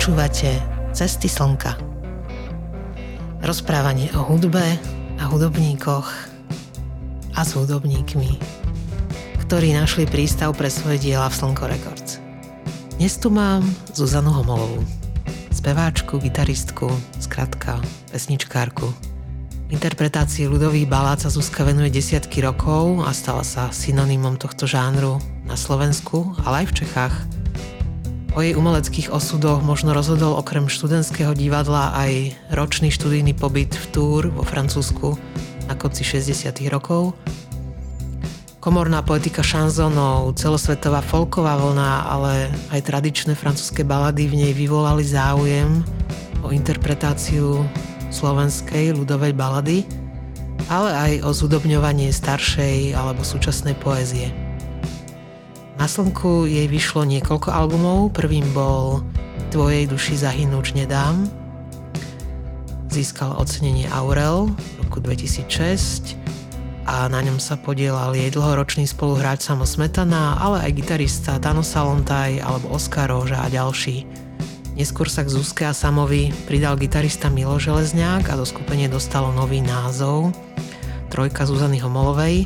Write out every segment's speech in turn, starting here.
Počúvate Cesty slnka. Rozprávanie o hudbe a hudobníkoch a s hudobníkmi, ktorí našli prístav pre svoje diela v Slnko Records. Dnes tu mám Zuzanu Homolovú, speváčku, gitaristku, skratka, pesničkárku. Interpretácii ľudových balát sa Zuzka venuje desiatky rokov a stala sa synonymom tohto žánru na Slovensku, ale aj v Čechách – O jej umeleckých osudoch možno rozhodol okrem študentského divadla aj ročný študijný pobyt v Tour vo Francúzsku na konci 60. rokov. Komorná poetika šanzonov, celosvetová folková vlna, ale aj tradičné francúzske balady v nej vyvolali záujem o interpretáciu slovenskej ľudovej balady, ale aj o zudobňovanie staršej alebo súčasnej poézie. Na slnku jej vyšlo niekoľko albumov. Prvým bol Tvojej duši zahynúť nedám. Získal ocenenie Aurel v roku 2006 a na ňom sa podielal jej dlhoročný spoluhráč Samo Smetana, ale aj gitarista Dano Salontaj alebo Oskar Roža a ďalší. Neskôr sa k Zuzke a Samovi pridal gitarista Milo Železňák a do skupenie dostalo nový názov Trojka Zuzany Homolovej,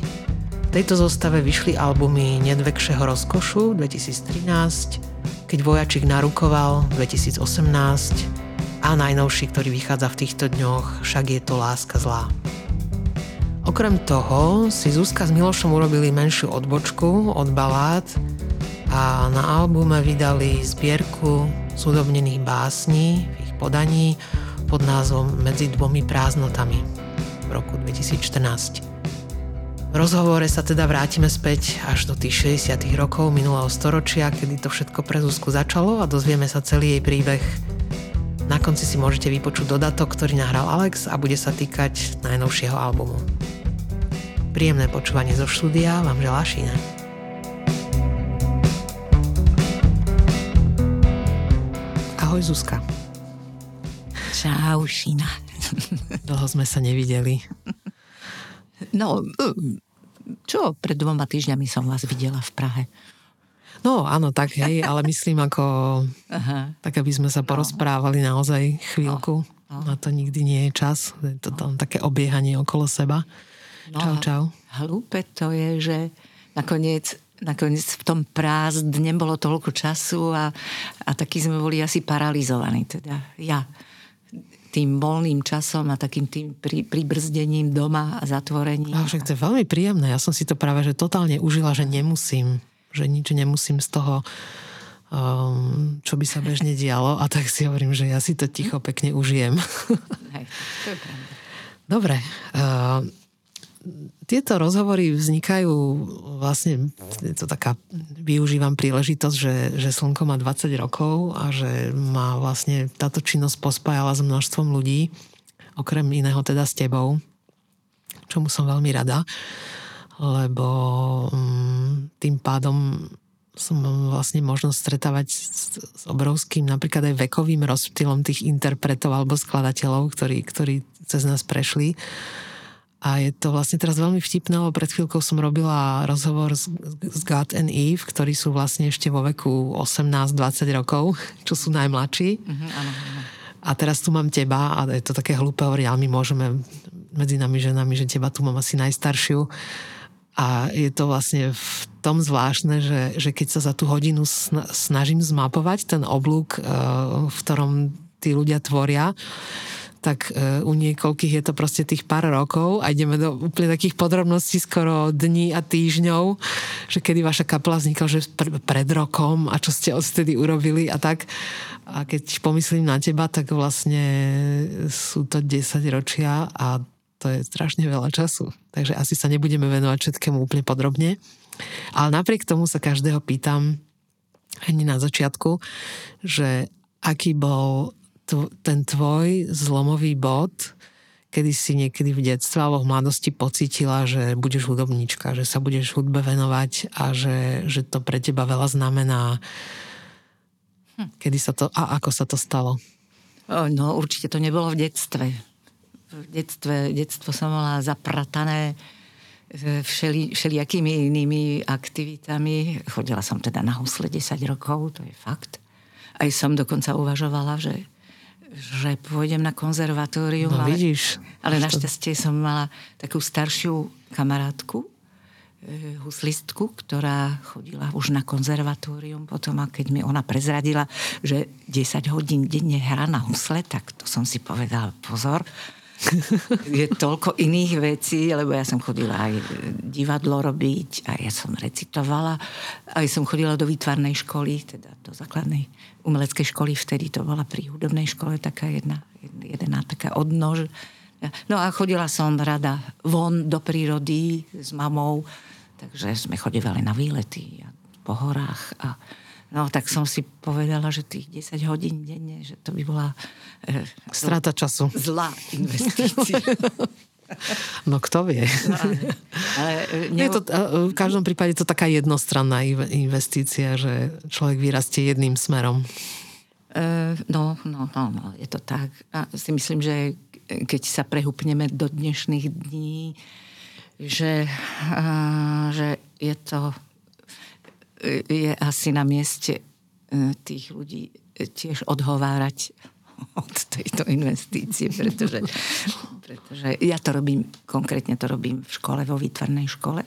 tejto zostave vyšli albumy Nedvekšeho rozkošu 2013, Keď vojačik narukoval 2018 a najnovší, ktorý vychádza v týchto dňoch, Však je to láska zlá. Okrem toho si Zuzka s Milošom urobili menšiu odbočku od balád a na albume vydali zbierku súdobnených básní v ich podaní pod názvom Medzi dvomi prázdnotami v roku 2014. Rozhovore sa teda vrátime späť až do tých 60 rokov minulého storočia, kedy to všetko pre Zuzku začalo a dozvieme sa celý jej príbeh. Na konci si môžete vypočuť dodatok, ktorý nahral Alex a bude sa týkať najnovšieho albumu. Príjemné počúvanie zo štúdia vám želá Šína. Ahoj Zuzka. Čau Šína. Dlho sme sa nevideli. No, čo, pred dvoma týždňami som vás videla v Prahe. No áno, tak hej, ale myslím ako Aha. tak, aby sme sa porozprávali naozaj chvíľku. No, no. Na to nikdy nie je čas. Je to tam také obiehanie okolo seba. No, čau, čau. Hlúpe to je, že nakoniec nakoniec v tom prázdne bolo toľko času a, a taký sme boli asi paralizovaní. Teda ja tým voľným časom a takým tým pri, pribrzdením doma a zatvorením. A však to je veľmi príjemné. Ja som si to práve že totálne užila, že nemusím, že nič nemusím z toho um, čo by sa bežne dialo a tak si hovorím, že ja si to ticho pekne užijem. Hej, to je pravda. Dobre. Uh, tieto rozhovory vznikajú vlastne, je to taká, využívam príležitosť, že, že Slnko má 20 rokov a že má vlastne táto činnosť pospájala s množstvom ľudí, okrem iného teda s tebou, čomu som veľmi rada, lebo um, tým pádom som vlastne možnosť stretávať s, s obrovským napríklad aj vekovým rozptylom tých interpretov alebo skladateľov, ktorí, ktorí cez nás prešli a je to vlastne teraz veľmi vtipné, lebo pred chvíľkou som robila rozhovor s, s God and Eve, ktorí sú vlastne ešte vo veku 18-20 rokov, čo sú najmladší. Mm-hmm, áno, áno. A teraz tu mám teba a je to také hlúpe hovoriť, ale my môžeme medzi nami ženami, že teba tu mám asi najstaršiu. A je to vlastne v tom zvláštne, že, že keď sa za tú hodinu snažím zmapovať ten oblúk, eh, v ktorom tí ľudia tvoria, tak e, u niekoľkých je to proste tých pár rokov a ideme do úplne takých podrobností skoro dní a týždňov, že kedy vaša kapela vznikla, že pr- pred rokom a čo ste odtedy urobili a tak. A keď pomyslím na teba, tak vlastne sú to 10 ročia a to je strašne veľa času. Takže asi sa nebudeme venovať všetkému úplne podrobne. Ale napriek tomu sa každého pýtam hneď na začiatku, že aký bol ten tvoj zlomový bod, kedy si niekedy v detstve alebo v mladosti pocítila, že budeš hudobníčka, že sa budeš hudbe venovať a že, že to pre teba veľa znamená. Hm. Kedy sa to, a ako sa to stalo? No určite to nebolo v detstve. V detstve, detstvo som mala zapratané e, všeli, všelijakými inými aktivitami. Chodila som teda na husle 10 rokov, to je fakt. aj som dokonca uvažovala, že, že pôjdem na konzervatórium. No ale, vidíš. Ale našťastie som mala takú staršiu kamarátku, e, huslistku, ktorá chodila už na konzervatórium potom a keď mi ona prezradila, že 10 hodín denne hrá na husle, tak to som si povedala, pozor, je toľko iných vecí, lebo ja som chodila aj divadlo robiť, a ja som recitovala, aj som chodila do výtvarnej školy, teda do základnej umeleckej školy, vtedy to bola pri hudobnej škole taká jedna, jedna taká odnož. No a chodila som rada von do prírody s mamou, takže sme chodívali na výlety po horách a No tak som si povedala, že tých 10 hodín denne, že to by bola... E, Strata času. Zlá investícia. No kto vie. No, ale, e, ne... je to, v každom prípade to taká jednostranná investícia, že človek vyrastie jedným smerom. Uh, no, no, no, no, je to tak. A si myslím, že keď sa prehúpneme do dnešných dní, že, uh, že je to je asi na mieste e, tých ľudí e, tiež odhovárať od tejto investície, pretože, pretože ja to robím, konkrétne to robím v škole, vo výtvarnej škole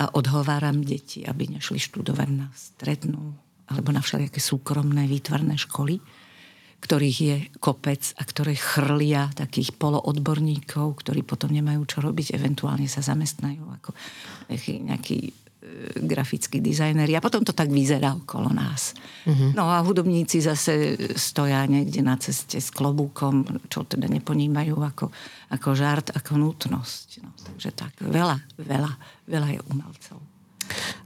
a odhováram deti, aby nešli študovať na strednú alebo na všelijaké súkromné výtvarné školy, ktorých je kopec a ktoré chrlia takých poloodborníkov, ktorí potom nemajú čo robiť, eventuálne sa zamestnajú ako nejaký grafickí dizajneri a potom to tak vyzerá okolo nás. Uh-huh. No a hudobníci zase stoja niekde na ceste s klobúkom, čo teda neponímajú ako, ako žart, ako nutnosť. No, takže tak, veľa, veľa, veľa je umelcov.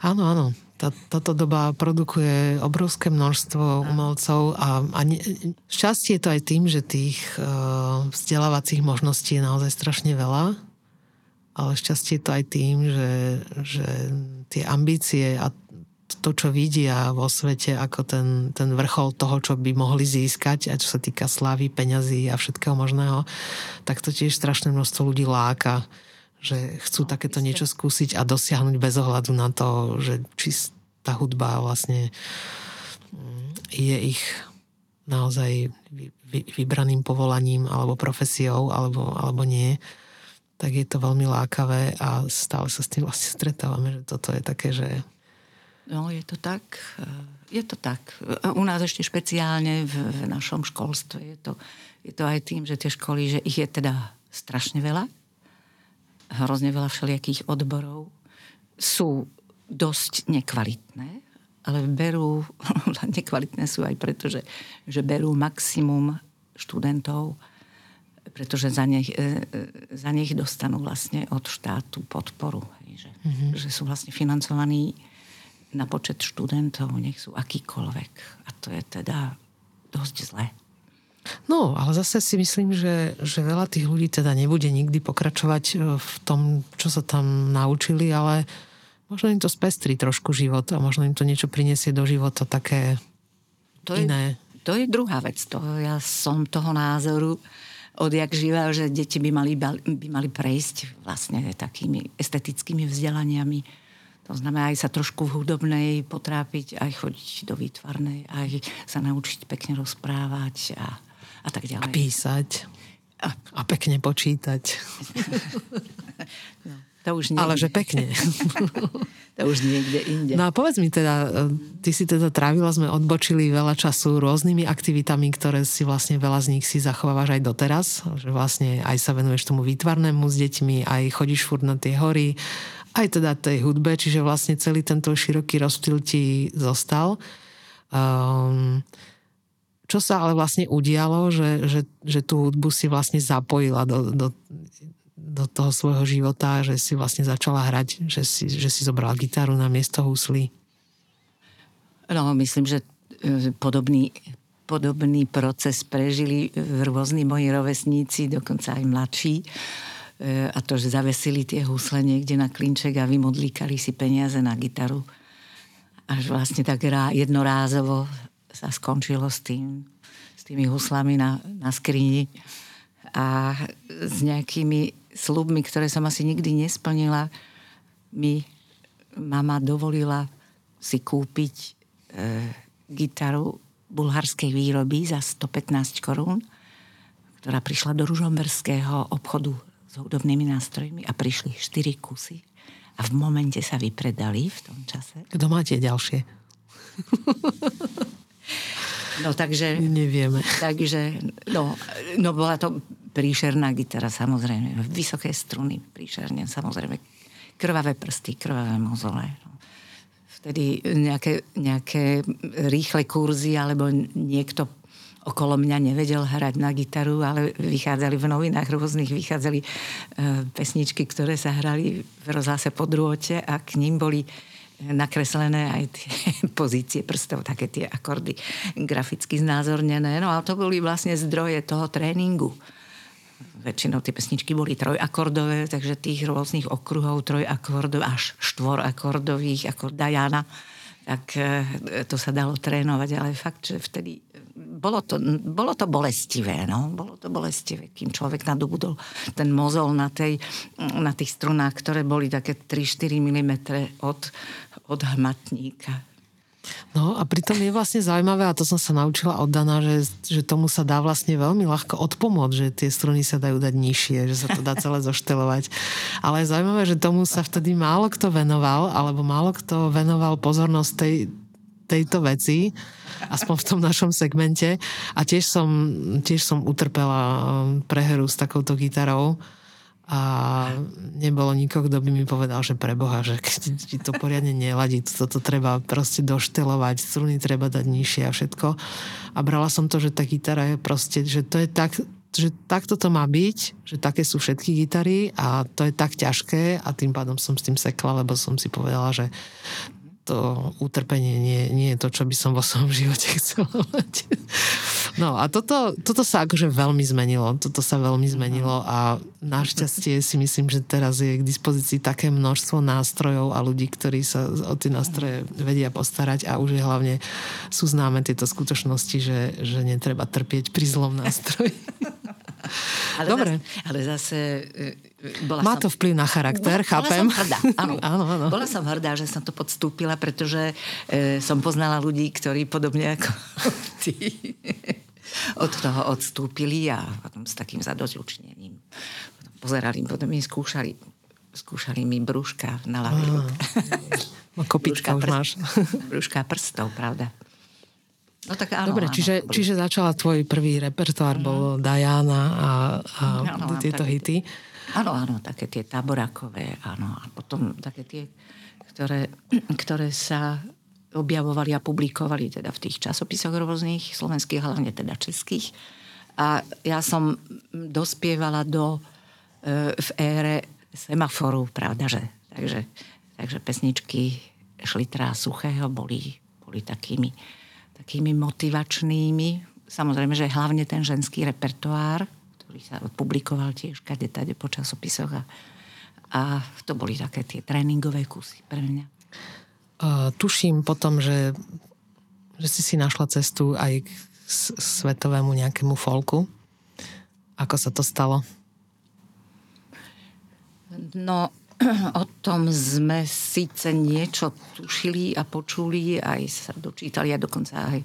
Áno, áno. Tá, táto doba produkuje obrovské množstvo umelcov a, a ne, šťastie je to aj tým, že tých uh, vzdelávacích možností je naozaj strašne veľa ale šťastie je to aj tým, že, že tie ambície a to, čo vidia vo svete ako ten, ten vrchol toho, čo by mohli získať, a čo sa týka slávy, peňazí a všetkého možného, tak to tiež strašné množstvo ľudí láka, že chcú no, takéto niečo skúsiť a dosiahnuť bez ohľadu na to, že či tá hudba vlastne mm, je ich naozaj vybraným povolaním alebo profesiou, alebo, alebo nie tak je to veľmi lákavé a stále sa s tým vlastne stretávame, že toto je také, že... No, je to tak. Je to tak. U nás ešte špeciálne v, v našom školstve je to, je to aj tým, že tie školy, že ich je teda strašne veľa. Hrozne veľa všelijakých odborov. Sú dosť nekvalitné, ale berú, nekvalitné sú aj preto, že, že berú maximum študentov pretože za nich, e, e, za nich dostanú vlastne od štátu podporu. Že, mm-hmm. že sú vlastne financovaní na počet študentov, nech sú akýkoľvek. A to je teda dosť zlé. No, ale zase si myslím, že, že veľa tých ľudí teda nebude nikdy pokračovať e, v tom, čo sa tam naučili, ale možno im to spestrí trošku život a možno im to niečo prinesie do života také to iné. Je, to je druhá vec. To, ja som toho názoru, odjak živel, že deti by mali, by mali prejsť vlastne takými estetickými vzdelaniami. To znamená aj sa trošku v hudobnej potrápiť, aj chodiť do výtvarnej, aj sa naučiť pekne rozprávať a, a tak ďalej. A písať. A, a pekne počítať. no. To už Ale že pekne. to už niekde inde. No a povedz mi teda, ty si teda trávila, sme odbočili veľa času rôznymi aktivitami, ktoré si vlastne veľa z nich si zachovávaš aj doteraz, že vlastne aj sa venuješ tomu výtvarnému s deťmi, aj chodíš furt na tie hory, aj teda tej hudbe, čiže vlastne celý tento široký rozptyl ti zostal. Um, čo sa ale vlastne udialo, že, že, že tú hudbu si vlastne zapojila do, do do toho svojho života, že si vlastne začala hrať, že si, že si zobrala gitaru na miesto husly? No, myslím, že e, podobný, podobný proces prežili rôzni moji rovesníci, dokonca aj mladší. E, a to, že zavesili tie husle niekde na klinček a vymodlíkali si peniaze na gitaru. Až vlastne tak jednorázovo sa skončilo s tým, s tými huslami na, na skrini a s nejakými slubmi, ktoré som asi nikdy nesplnila, mi mama dovolila si kúpiť e, gitaru bulharskej výroby za 115 korún, ktorá prišla do ružomberského obchodu s hudobnými nástrojmi a prišli 4 kusy a v momente sa vypredali v tom čase. Kto máte ďalšie? No takže... Nevieme. Takže, no, no bola to príšerná gitara, samozrejme. Vysoké struny, príšerne, samozrejme. Krvavé prsty, krvavé mozole. Vtedy nejaké, nejaké rýchle kurzy, alebo niekto okolo mňa nevedel hrať na gitaru, ale vychádzali v novinách rôznych, vychádzali e, pesničky, ktoré sa hrali v rozhlase po drôte a k ním boli nakreslené aj tie pozície prstov, také tie akordy graficky znázornené. No a to boli vlastne zdroje toho tréningu. Väčšinou tie pesničky boli trojakordové, takže tých rôznych okruhov trojakordov až štvorakordových, ako Diana, tak e, to sa dalo trénovať, ale fakt, že vtedy bolo to, bolo to bolestivé, no. Bolo to bolestivé, kým človek nadobudol ten mozol na, tej, na tých strunách, ktoré boli také 3-4 mm od, od hmatníka. No a pritom je vlastne zaujímavé, a to som sa naučila od Dana, že, že tomu sa dá vlastne veľmi ľahko odpomôcť, že tie struny sa dajú dať nižšie, že sa to dá celé zoštelovať. Ale je zaujímavé, že tomu sa vtedy málo kto venoval, alebo málo kto venoval pozornosť tej, tejto veci aspoň v tom našom segmente. A tiež som, tiež som utrpela um, preheru s takouto gitarou a nebolo nikoho, kto by mi povedal, že preboha, že keď ti to poriadne neladí, toto treba proste doštelovať, struny treba dať nižšie a všetko. A brala som to, že tá gitara je proste, že to je tak, že takto to má byť, že také sú všetky gitary a to je tak ťažké a tým pádom som s tým sekla, lebo som si povedala, že to utrpenie nie, nie je to, čo by som vo svojom živote chcela mať. No a toto, toto sa akože veľmi zmenilo. Toto sa veľmi zmenilo a našťastie si myslím, že teraz je k dispozícii také množstvo nástrojov a ľudí, ktorí sa o tie nástroje vedia postarať a už je hlavne sú známe tieto skutočnosti, že, že netreba trpieť pri zlom nástroji. Ale Dobre. Zase, ale zase... e, Bola Má som, to vplyv na charakter, bola, chápem. Bola som hrdá, áno. áno, áno. Bola som hrdá, že som to podstúpila, pretože e, som poznala ľudí, ktorí podobne ako ty od toho odstúpili a potom s takým zadozručnením pozerali, potom mi skúšali, skúšali mi brúška na ruk. No, kopička už máš. brúška prstov, pravda. No tak áno, Dobre, áno, čiže, čiže začala tvoj prvý repertoár, bol Diana a, a Áno, tieto hity. Áno, áno, také tie taborakové, áno. A potom také tie, ktoré, ktoré sa objavovali a publikovali teda v tých časopisoch rôznych, slovenských, hlavne teda českých. A ja som dospievala do, e, v ére semaforu, pravda, že? Takže, takže pesničky Šlitra Suchého boli, boli takými, takými motivačnými. Samozrejme, že hlavne ten ženský repertoár, ktorý sa publikoval tiež kade tade po časopisoch a, a to boli také tie tréningové kusy pre mňa. Uh, tuším potom, že, že si si našla cestu aj k svetovému nejakému folku. Ako sa to stalo? No, o tom sme síce niečo tušili a počuli, aj sa dočítali a dokonca aj,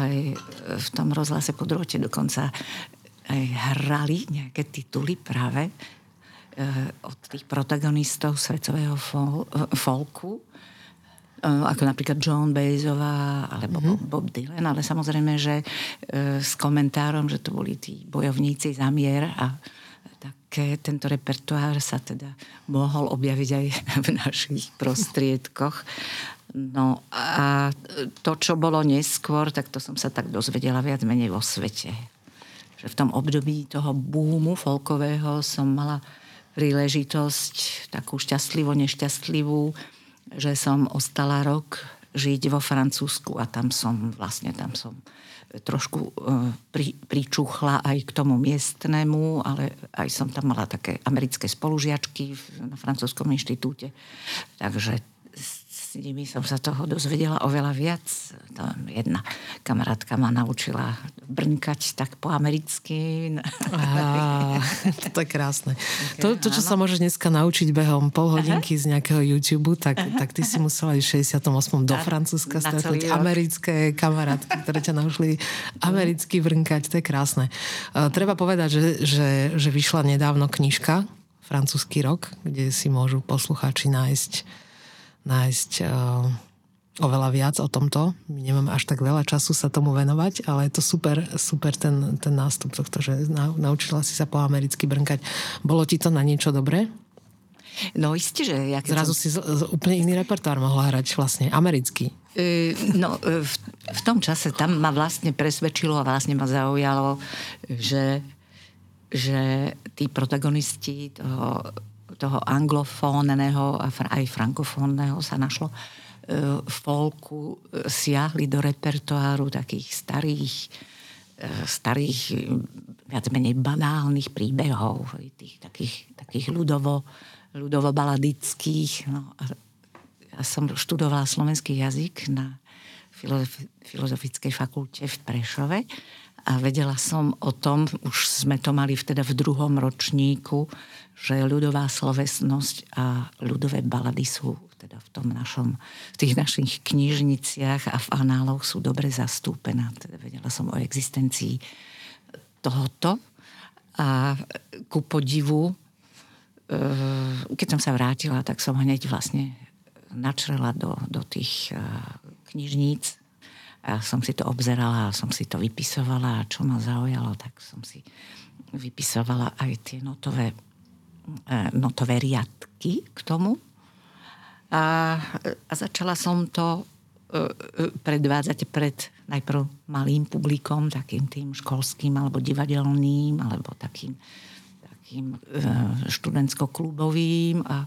aj v tom rozhlase po drote dokonca aj hrali nejaké tituly práve eh, od tých protagonistov svetového fol, folku ako napríklad John Bazová alebo mm-hmm. Bob Dylan, ale samozrejme, že s komentárom, že to boli tí bojovníci za mier a také tento repertoár sa teda mohol objaviť aj v našich prostriedkoch. No a to, čo bolo neskôr, tak to som sa tak dozvedela viac menej vo svete. Že v tom období toho búmu folkového som mala príležitosť takú šťastlivú, nešťastlivú, že som ostala rok žiť vo Francúzsku a tam som vlastne tam som trošku e, pri, pričuchla aj k tomu miestnemu, ale aj som tam mala také americké spolužiačky na francúzskom inštitúte. Takže s nimi som sa toho dozvedela oveľa viac. To jedna kamarátka ma naučila brnkať tak po americky. Á, to je krásne. To, to, čo sa môžeš dneska naučiť behom pol hodinky Aha. z nejakého YouTube, tak, tak ty si musela ísť 68. do Francúzska stretnúť americké kamarátky, ktoré ťa naučili americky brnkať. To je krásne. Uh, treba povedať, že, že, že vyšla nedávno knižka francúzsky rok, kde si môžu poslucháči nájsť nájsť uh, oveľa viac o tomto. My nemáme až tak veľa času sa tomu venovať, ale je to super, super ten, ten nástup tohto, že naučila si sa po americky brnkať. Bolo ti to na niečo dobré? No isté, že... Ja Zrazu som... si z, z, úplne iný repertoár mohla hrať vlastne, americký. Uh, no, uh, v, v tom čase tam ma vlastne presvedčilo a vlastne ma zaujalo, že, že tí protagonisti toho toho anglofónneho a aj frankofónneho sa našlo e, folku e, siahli do repertoáru takých starých e, starých viac menej banálnych príbehov, tých takých, takých ľudovo, ľudovo baladických. No, ja som študovala slovenský jazyk na filozofickej fakulte v Prešove a vedela som o tom, už sme to mali vteda v druhom ročníku, že ľudová slovesnosť a ľudové balady sú teda v tom našom, v tých našich knižniciach a v análoch sú dobre zastúpené. Teda vedela som o existencii tohoto. A ku podivu, e, keď som sa vrátila, tak som hneď vlastne načrela do, do tých e, knižníc. A som si to obzerala a som si to vypisovala. A čo ma zaujalo, tak som si vypisovala aj tie notové notové riadky k tomu. A, a začala som to e, e, predvádzať pred najprv malým publikom, takým tým školským alebo divadelným, alebo takým, takým študentsko-klubovým a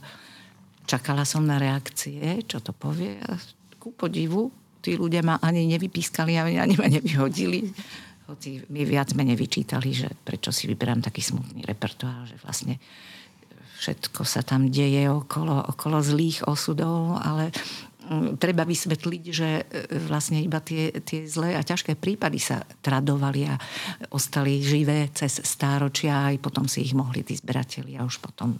čakala som na reakcie, čo to povie a ku podivu tí ľudia ma ani nevypískali, ani, ma nevyhodili. Hoci mi viac menej vyčítali, že prečo si vyberám taký smutný repertoár, že vlastne všetko sa tam deje okolo, okolo zlých osudov, ale mm, treba vysvetliť, že e, vlastne iba tie, tie zlé a ťažké prípady sa tradovali a ostali živé cez stáročia aj potom si ich mohli tí zberatelia už potom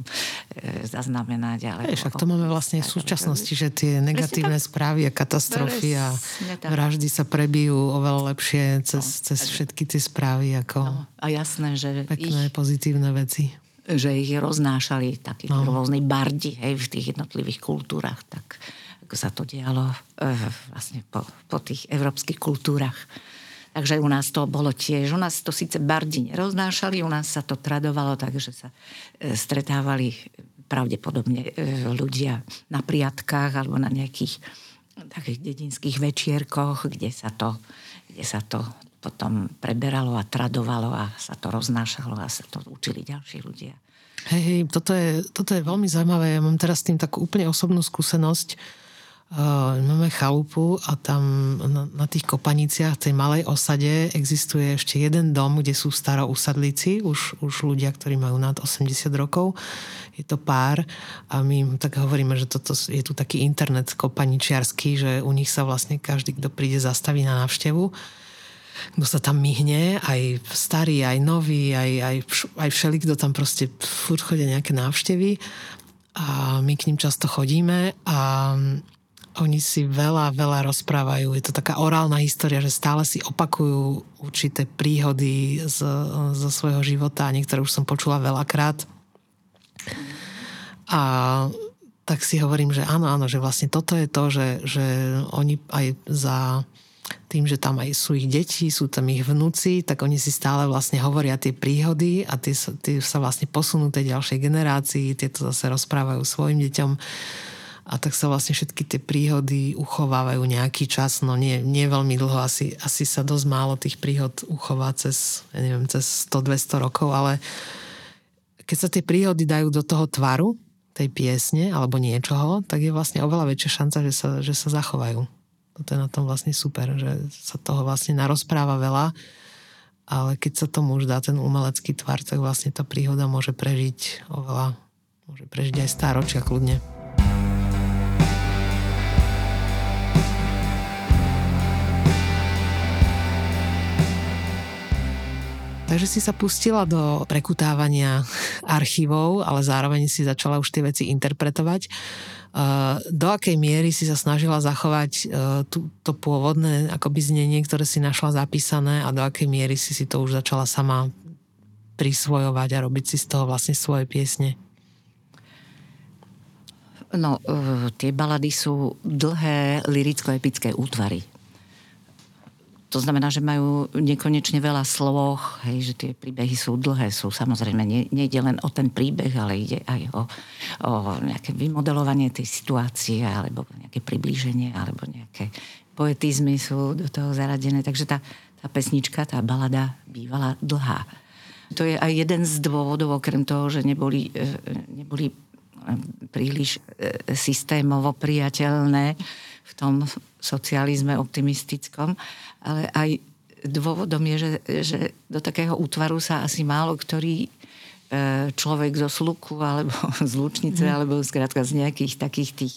e, zaznamenať. Ale Ej, však to máme vlastne v súčasnosti, že tie negatívne správy a katastrofy a vraždy sa prebijú oveľa lepšie cez, no, cez všetky tie správy ako no, a jasné, že pekné, ich... pozitívne veci že ich roznášali takí no. rôzni bardi hej, v tých jednotlivých kultúrach, tak ako sa to dialo e, vlastne po, po tých európskych kultúrach. Takže u nás to bolo tiež. U nás to síce bardi neroznášali, u nás sa to tradovalo tak, že sa e, stretávali pravdepodobne e, ľudia na priatkách alebo na nejakých takých dedinských večierkoch, kde sa to, kde sa to potom preberalo a tradovalo a sa to roznášalo a sa to učili ďalší ľudia. Hej, hej, toto je, toto je veľmi zaujímavé. Ja mám teraz s tým takú úplne osobnú skúsenosť. Uh, máme chalupu a tam na, na tých kopaniciach tej malej osade existuje ešte jeden dom, kde sú starousadlíci, už, už ľudia, ktorí majú nad 80 rokov. Je to pár a my tak hovoríme, že toto je tu taký internet kopaničiarský, že u nich sa vlastne každý, kto príde, zastaví na návštevu kto sa tam myhne, aj starý, aj nový, aj, aj, aj všeli, kto tam proste furt chodia nejaké návštevy a my k ním často chodíme a oni si veľa, veľa rozprávajú. Je to taká orálna história, že stále si opakujú určité príhody z, zo svojho života niektoré už som počula veľakrát. A tak si hovorím, že áno, áno, že vlastne toto je to, že, že oni aj za tým, že tam aj sú ich deti, sú tam ich vnúci, tak oni si stále vlastne hovoria tie príhody a tie, tie sa vlastne posunú tej ďalšej generácii, tieto zase rozprávajú svojim deťom a tak sa vlastne všetky tie príhody uchovávajú nejaký čas, no nie, nie veľmi dlho, asi, asi sa dosť málo tých príhod uchová cez, ja neviem, cez 100-200 rokov, ale keď sa tie príhody dajú do toho tvaru, tej piesne alebo niečoho, tak je vlastne oveľa väčšia šanca, že sa, že sa zachovajú. To je na tom vlastne super, že sa toho vlastne narozpráva veľa, ale keď sa tomu už dá ten umelecký tvar, tak vlastne tá príhoda môže prežiť oveľa, môže prežiť aj stáročia kľudne. Takže si sa pustila do prekutávania archívov, ale zároveň si začala už tie veci interpretovať. Do akej miery si sa snažila zachovať e, to pôvodné akoby znenie, ktoré si našla zapísané a do akej miery si si to už začala sama prisvojovať a robiť si z toho vlastne svoje piesne? No, e, tie balady sú dlhé liricko-epické útvary to znamená, že majú nekonečne veľa sloh, hej, že tie príbehy sú dlhé, sú samozrejme, nie, nejde len o ten príbeh, ale ide aj o, o nejaké vymodelovanie tej situácie, alebo nejaké priblíženie, alebo nejaké poetizmy sú do toho zaradené. Takže tá, tá pesnička, tá balada bývala dlhá. To je aj jeden z dôvodov, okrem toho, že neboli, e, neboli e, príliš e, systémovo priateľné v tom socializme optimistickom, ale aj dôvodom je, že, že do takého útvaru sa asi málo ktorý e, človek zo sluku alebo z Lučnice, mm. alebo zkrátka z nejakých takých tých,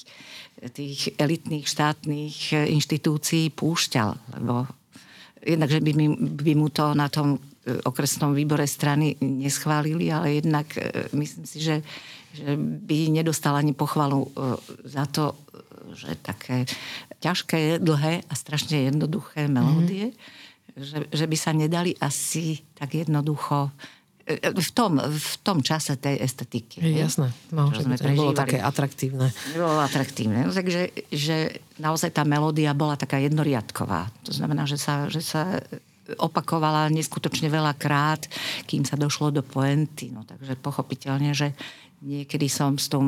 tých elitných štátnych e, inštitúcií púšťal. Lebo jednak, že by, mi, by mu to na tom e, okresnom výbore strany neschválili, ale jednak myslím si, že, že by nedostal ani pochvalu za to, že také ťažké, dlhé a strašne jednoduché melódie, mm-hmm. že, že by sa nedali asi tak jednoducho e, v tom, v tom čase tej estetiky. Jasné, no, že sme to bolo také atraktívne. Bolo atraktívne. No, takže že naozaj tá melódia bola taká jednoriadková. To znamená, že sa, že sa opakovala neskutočne veľa krát, kým sa došlo do poenty. No, takže pochopiteľne, že niekedy som s tou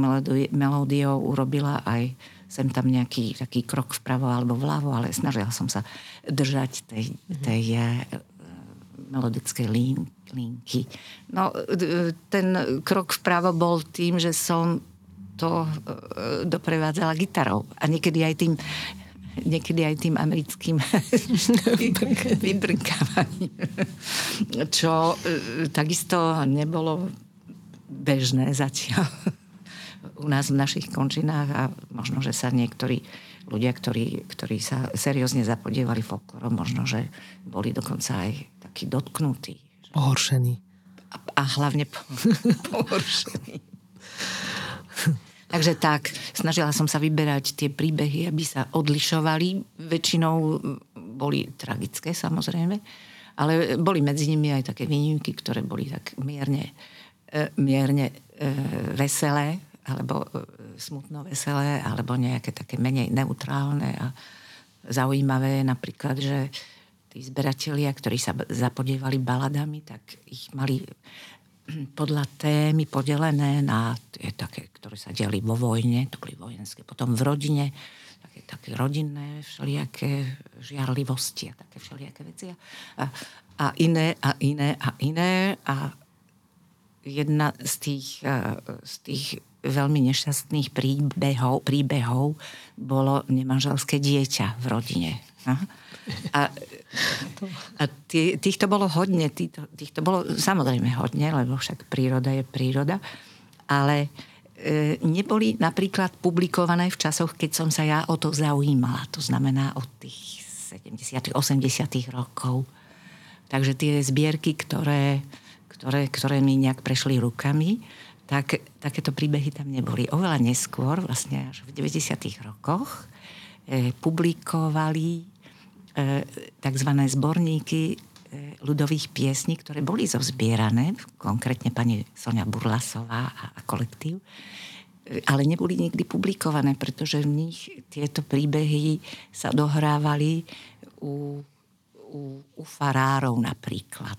melódiou urobila aj sem tam nejaký taký krok vpravo alebo vľavo, ale snažila som sa držať tej, mhm. tej mm-hmm. melodickej linky. No, ten krok vpravo bol tým, že som to eh, doprevádzala gitarou. A niekedy aj tým niekedy aj tým americkým vybrnkávaním. Čo takisto nebolo bežné zatiaľ u nás v našich končinách a možno, že sa niektorí ľudia, ktorí, ktorí sa seriózne zapodievali folklorom, možno, že boli dokonca aj takí dotknutí. Pohoršení. A, a hlavne po, pohoršení. Takže tak, snažila som sa vyberať tie príbehy, aby sa odlišovali. Väčšinou boli tragické, samozrejme, ale boli medzi nimi aj také výnimky, ktoré boli tak mierne, e, mierne e, veselé, alebo e, smutno veselé, alebo nejaké také menej neutrálne a zaujímavé. Napríklad, že tí zberatelia, ktorí sa zapodievali baladami, tak ich mali podľa témy podelené na tie také, ktoré sa diali vo vojne, to boli vojenské, potom v rodine, také, také rodinné všelijaké žiarlivosti a také všelijaké veci. A, a iné a iné a iné a jedna z tých, e, z tých veľmi nešťastných príbehov, príbehov bolo nemanželské dieťa v rodine. A, a tý, týchto bolo hodne, týchto, týchto bolo samozrejme hodne, lebo však príroda je príroda, ale e, neboli napríklad publikované v časoch, keď som sa ja o to zaujímala. To znamená od tých 70 80 rokov. Takže tie zbierky, ktoré, ktoré, ktoré mi nejak prešli rukami, tak takéto príbehy tam neboli. Oveľa neskôr, vlastne až v 90. rokoch, e, publikovali e, tzv. zborníky e, ľudových piesní, ktoré boli zozbierané, konkrétne pani Sonia Burlasová a, a kolektív, ale neboli nikdy publikované, pretože v nich tieto príbehy sa dohrávali u u, u farárov napríklad.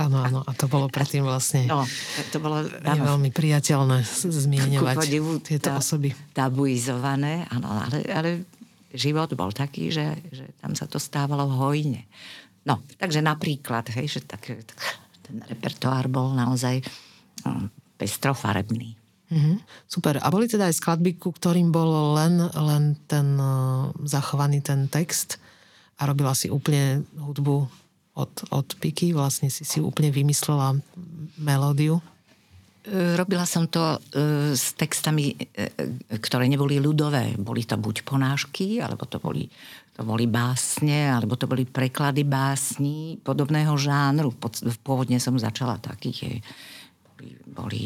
Áno, áno, a to bolo predtým vlastne no, to bolo, áno, veľmi priateľné zmieňovať podivu, tieto tá, osoby. Tabuizované, áno, ale, ale život bol taký, že, že tam sa to stávalo hojne. No, takže napríklad, hej, že tak, tak ten repertoár bol naozaj no, pestrofarebný. Mm-hmm. Super. A boli teda aj skladby, ku ktorým bol len, len ten uh, zachovaný ten text a robila si úplne hudbu od, od piky, vlastne si si úplne vymyslela melódiu? E, robila som to e, s textami, e, ktoré neboli ľudové. Boli to buď ponášky, alebo to boli to boli básne, alebo to boli preklady básní podobného žánru. Pôvodne som začala takých, boli, boli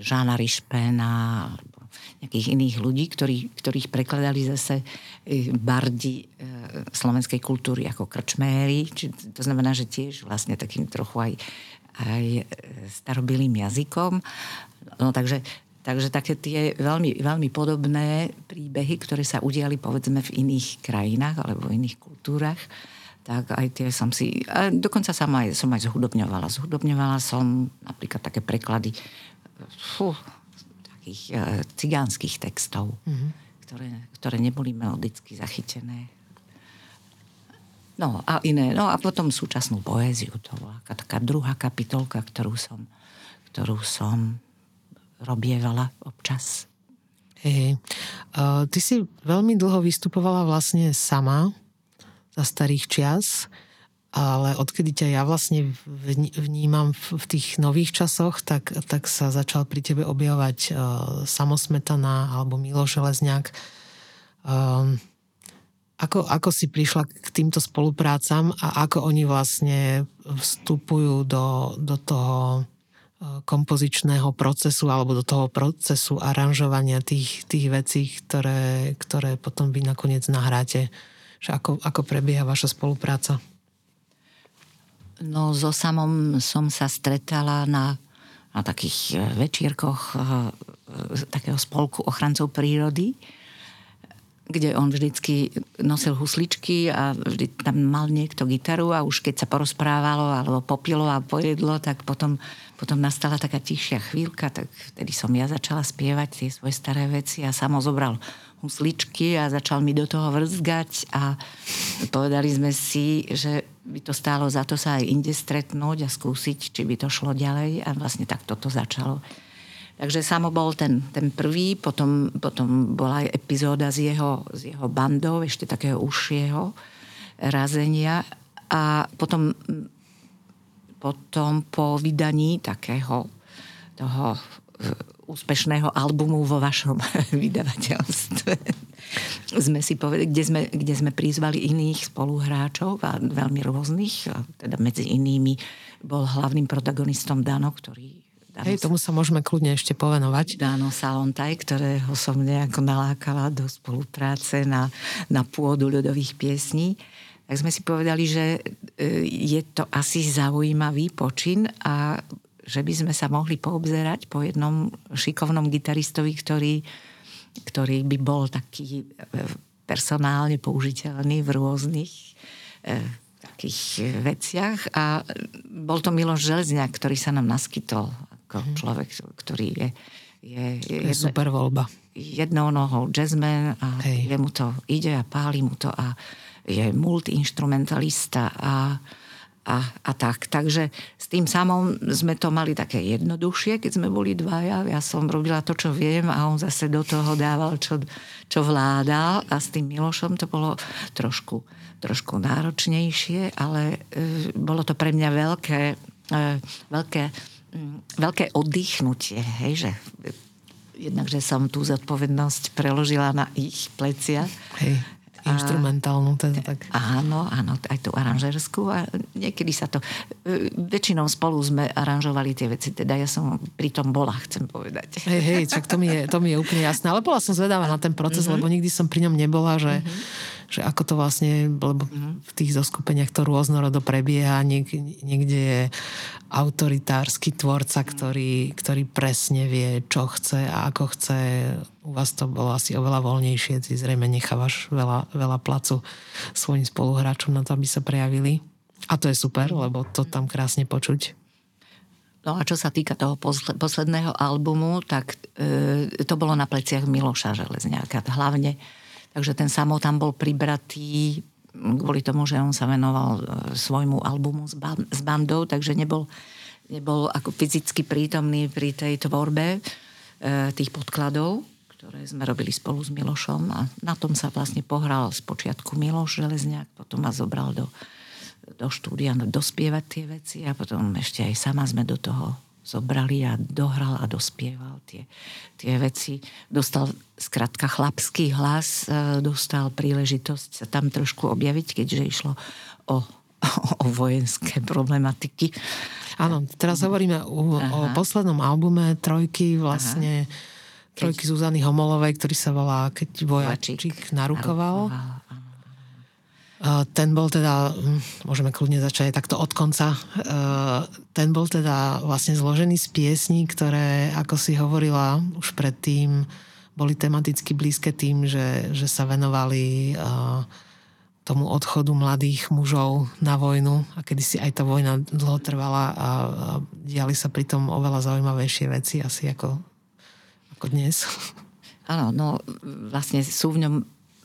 Žána Rišpena, alebo nejakých iných ľudí, ktorí, ktorých prekladali zase bardi slovenskej kultúry ako krčméry. Či, to znamená, že tiež vlastne takým trochu aj, aj e, starobilým jazykom. No takže Takže také tie veľmi, veľmi podobné príbehy, ktoré sa udiali povedzme v iných krajinách alebo v iných kultúrach, tak aj tie som si... A dokonca som aj, som aj zhudobňovala. Zhudobňovala som napríklad také preklady fú, takých e, cigánskych textov, mm-hmm. ktoré, ktoré neboli melodicky zachytené. No a iné. No a potom súčasnú poéziu. To bola taká druhá kapitolka, ktorú som, ktorú som robievala občas. Hey, uh, ty si veľmi dlho vystupovala vlastne sama za starých čias, ale odkedy ťa ja vlastne vnímam v tých nových časoch, tak, tak sa začal pri tebe objavovať uh, Samosmetana alebo Milo Železňák. Um, ako, ako si prišla k týmto spoluprácam a ako oni vlastne vstupujú do, do toho kompozičného procesu alebo do toho procesu aranžovania tých, tých vecí, ktoré, ktoré potom vy nakoniec nahráte. Že ako, ako prebieha vaša spolupráca? No so samom som sa stretala na, na takých večierkoch e, takého spolku ochrancov prírody, kde on vždycky nosil husličky a vždy tam mal niekto gitaru a už keď sa porozprávalo alebo popilo a pojedlo, tak potom, potom nastala taká tichšia chvíľka, tak vtedy som ja začala spievať tie svoje staré veci a samo zobral husličky a začal mi do toho vrzgať a povedali sme si, že by to stálo za to sa aj inde stretnúť a skúsiť, či by to šlo ďalej a vlastne tak toto začalo. Takže Samo bol ten, ten prvý, potom, potom bola aj epizóda z jeho, z jeho bandou, ešte takého užšieho razenia. A potom, potom po vydaní takého toho e, úspešného albumu vo vašom vydavateľstve sme si povedali, kde sme, kde sme prizvali iných spoluhráčov a veľmi rôznych, teda medzi inými bol hlavným protagonistom Dano, ktorý Dano, Hej, tomu sa môžeme kľudne ešte povenovať. Dáno Salontaj, ktorého som nejako nalákala do spolupráce na, na pôdu ľudových piesní. Tak sme si povedali, že e, je to asi zaujímavý počin a že by sme sa mohli poobzerať po jednom šikovnom gitaristovi, ktorý, ktorý by bol taký e, personálne použiteľný v rôznych e, takých veciach a bol to Miloš Železňák, ktorý sa nám naskytol ako mm. človek, ktorý je, je, je, je super voľba. Jednou nohou jazzman a Hej. mu to ide a páli mu to a je multiinstrumentalista a, a, a tak. Takže s tým samom sme to mali také jednoduchšie, keď sme boli dvaja. Ja som robila to, čo viem a on zase do toho dával, čo, čo vládal. A s tým Milošom to bolo trošku, trošku náročnejšie, ale e, bolo to pre mňa veľké, e, veľké veľké oddychnutie, hej, že jednak, že som tú zodpovednosť preložila na ich plecia. Hej, instrumentálnu teda tak. Áno, áno, aj tú aranžerskú a niekedy sa to, e, väčšinou spolu sme aranžovali tie veci, teda ja som pri tom bola, chcem povedať. Hej, hej, čak to mi je, to mi je úplne jasné, ale bola som zvedavá na ten proces, mm-hmm. lebo nikdy som pri ňom nebola, že mm-hmm že ako to vlastne, lebo v tých zoskupeniach to rôznorodo prebieha, Niek, niekde je autoritársky tvorca, ktorý, ktorý presne vie, čo chce a ako chce. U vás to bolo asi oveľa voľnejšie, ty zrejme nechávaš veľa, veľa placu svojim spoluhráčom na to, aby sa prejavili. A to je super, lebo to tam krásne počuť. No a čo sa týka toho posledného albumu, tak e, to bolo na pleciach Miloša Železňáka. Hlavne Takže ten samo tam bol pribratý kvôli tomu, že on sa venoval e, svojmu albumu s, bandou, takže nebol, nebol ako fyzicky prítomný pri tej tvorbe e, tých podkladov, ktoré sme robili spolu s Milošom. A na tom sa vlastne pohral z počiatku Miloš Železňák, potom ma zobral do, do štúdia dospievať tie veci a potom ešte aj sama sme do toho zobrali a dohral a dospieval tie, tie veci. Dostal skrátka chlapský hlas, e, dostal príležitosť sa tam trošku objaviť, keďže išlo o, o vojenské problematiky. Áno, teraz hovoríme o, o poslednom albume Trojky, vlastne Aha. Trojky. Zuzany Homolovej, ktorý sa volá Keď vojačík narukoval. narukoval ten bol teda, hm, môžeme kľudne začať takto od konca, ten bol teda vlastne zložený z piesní, ktoré, ako si hovorila už predtým, boli tematicky blízke tým, že, že sa venovali tomu odchodu mladých mužov na vojnu a kedy aj tá vojna dlho trvala a, diali sa pritom oveľa zaujímavejšie veci asi ako, ako dnes. Áno, no vlastne sú v ňom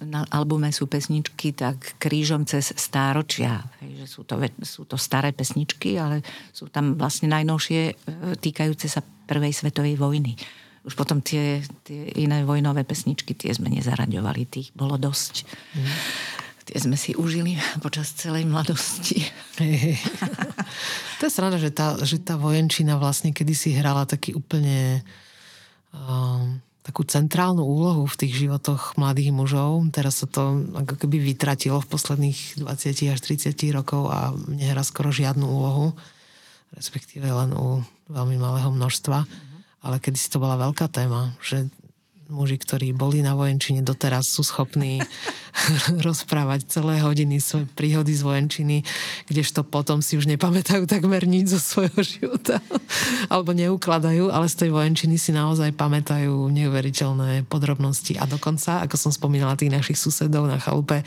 na albume sú pesničky tak krížom cez stáročia. Hej, že sú, to, sú to staré pesničky, ale sú tam vlastne najnovšie e, týkajúce sa prvej svetovej vojny. Už potom tie, tie iné vojnové pesničky, tie sme nezaraďovali, tých bolo dosť. Mm. Tie sme si užili počas celej mladosti. Hey, hey. to je sranda, že tá, že tá vojenčina vlastne kedysi hrala taký úplne... Um, takú centrálnu úlohu v tých životoch mladých mužov. Teraz sa to ako keby vytratilo v posledných 20 až 30 rokov a nehrá skoro žiadnu úlohu, respektíve len u veľmi malého množstva. Ale kedy si to bola veľká téma, že muži, ktorí boli na vojenčine, doteraz sú schopní rozprávať celé hodiny svoje príhody z vojenčiny, kdežto potom si už nepamätajú takmer nič zo svojho života. Alebo neukladajú, ale z tej vojenčiny si naozaj pamätajú neuveriteľné podrobnosti. A dokonca, ako som spomínala tých našich susedov na chalupe,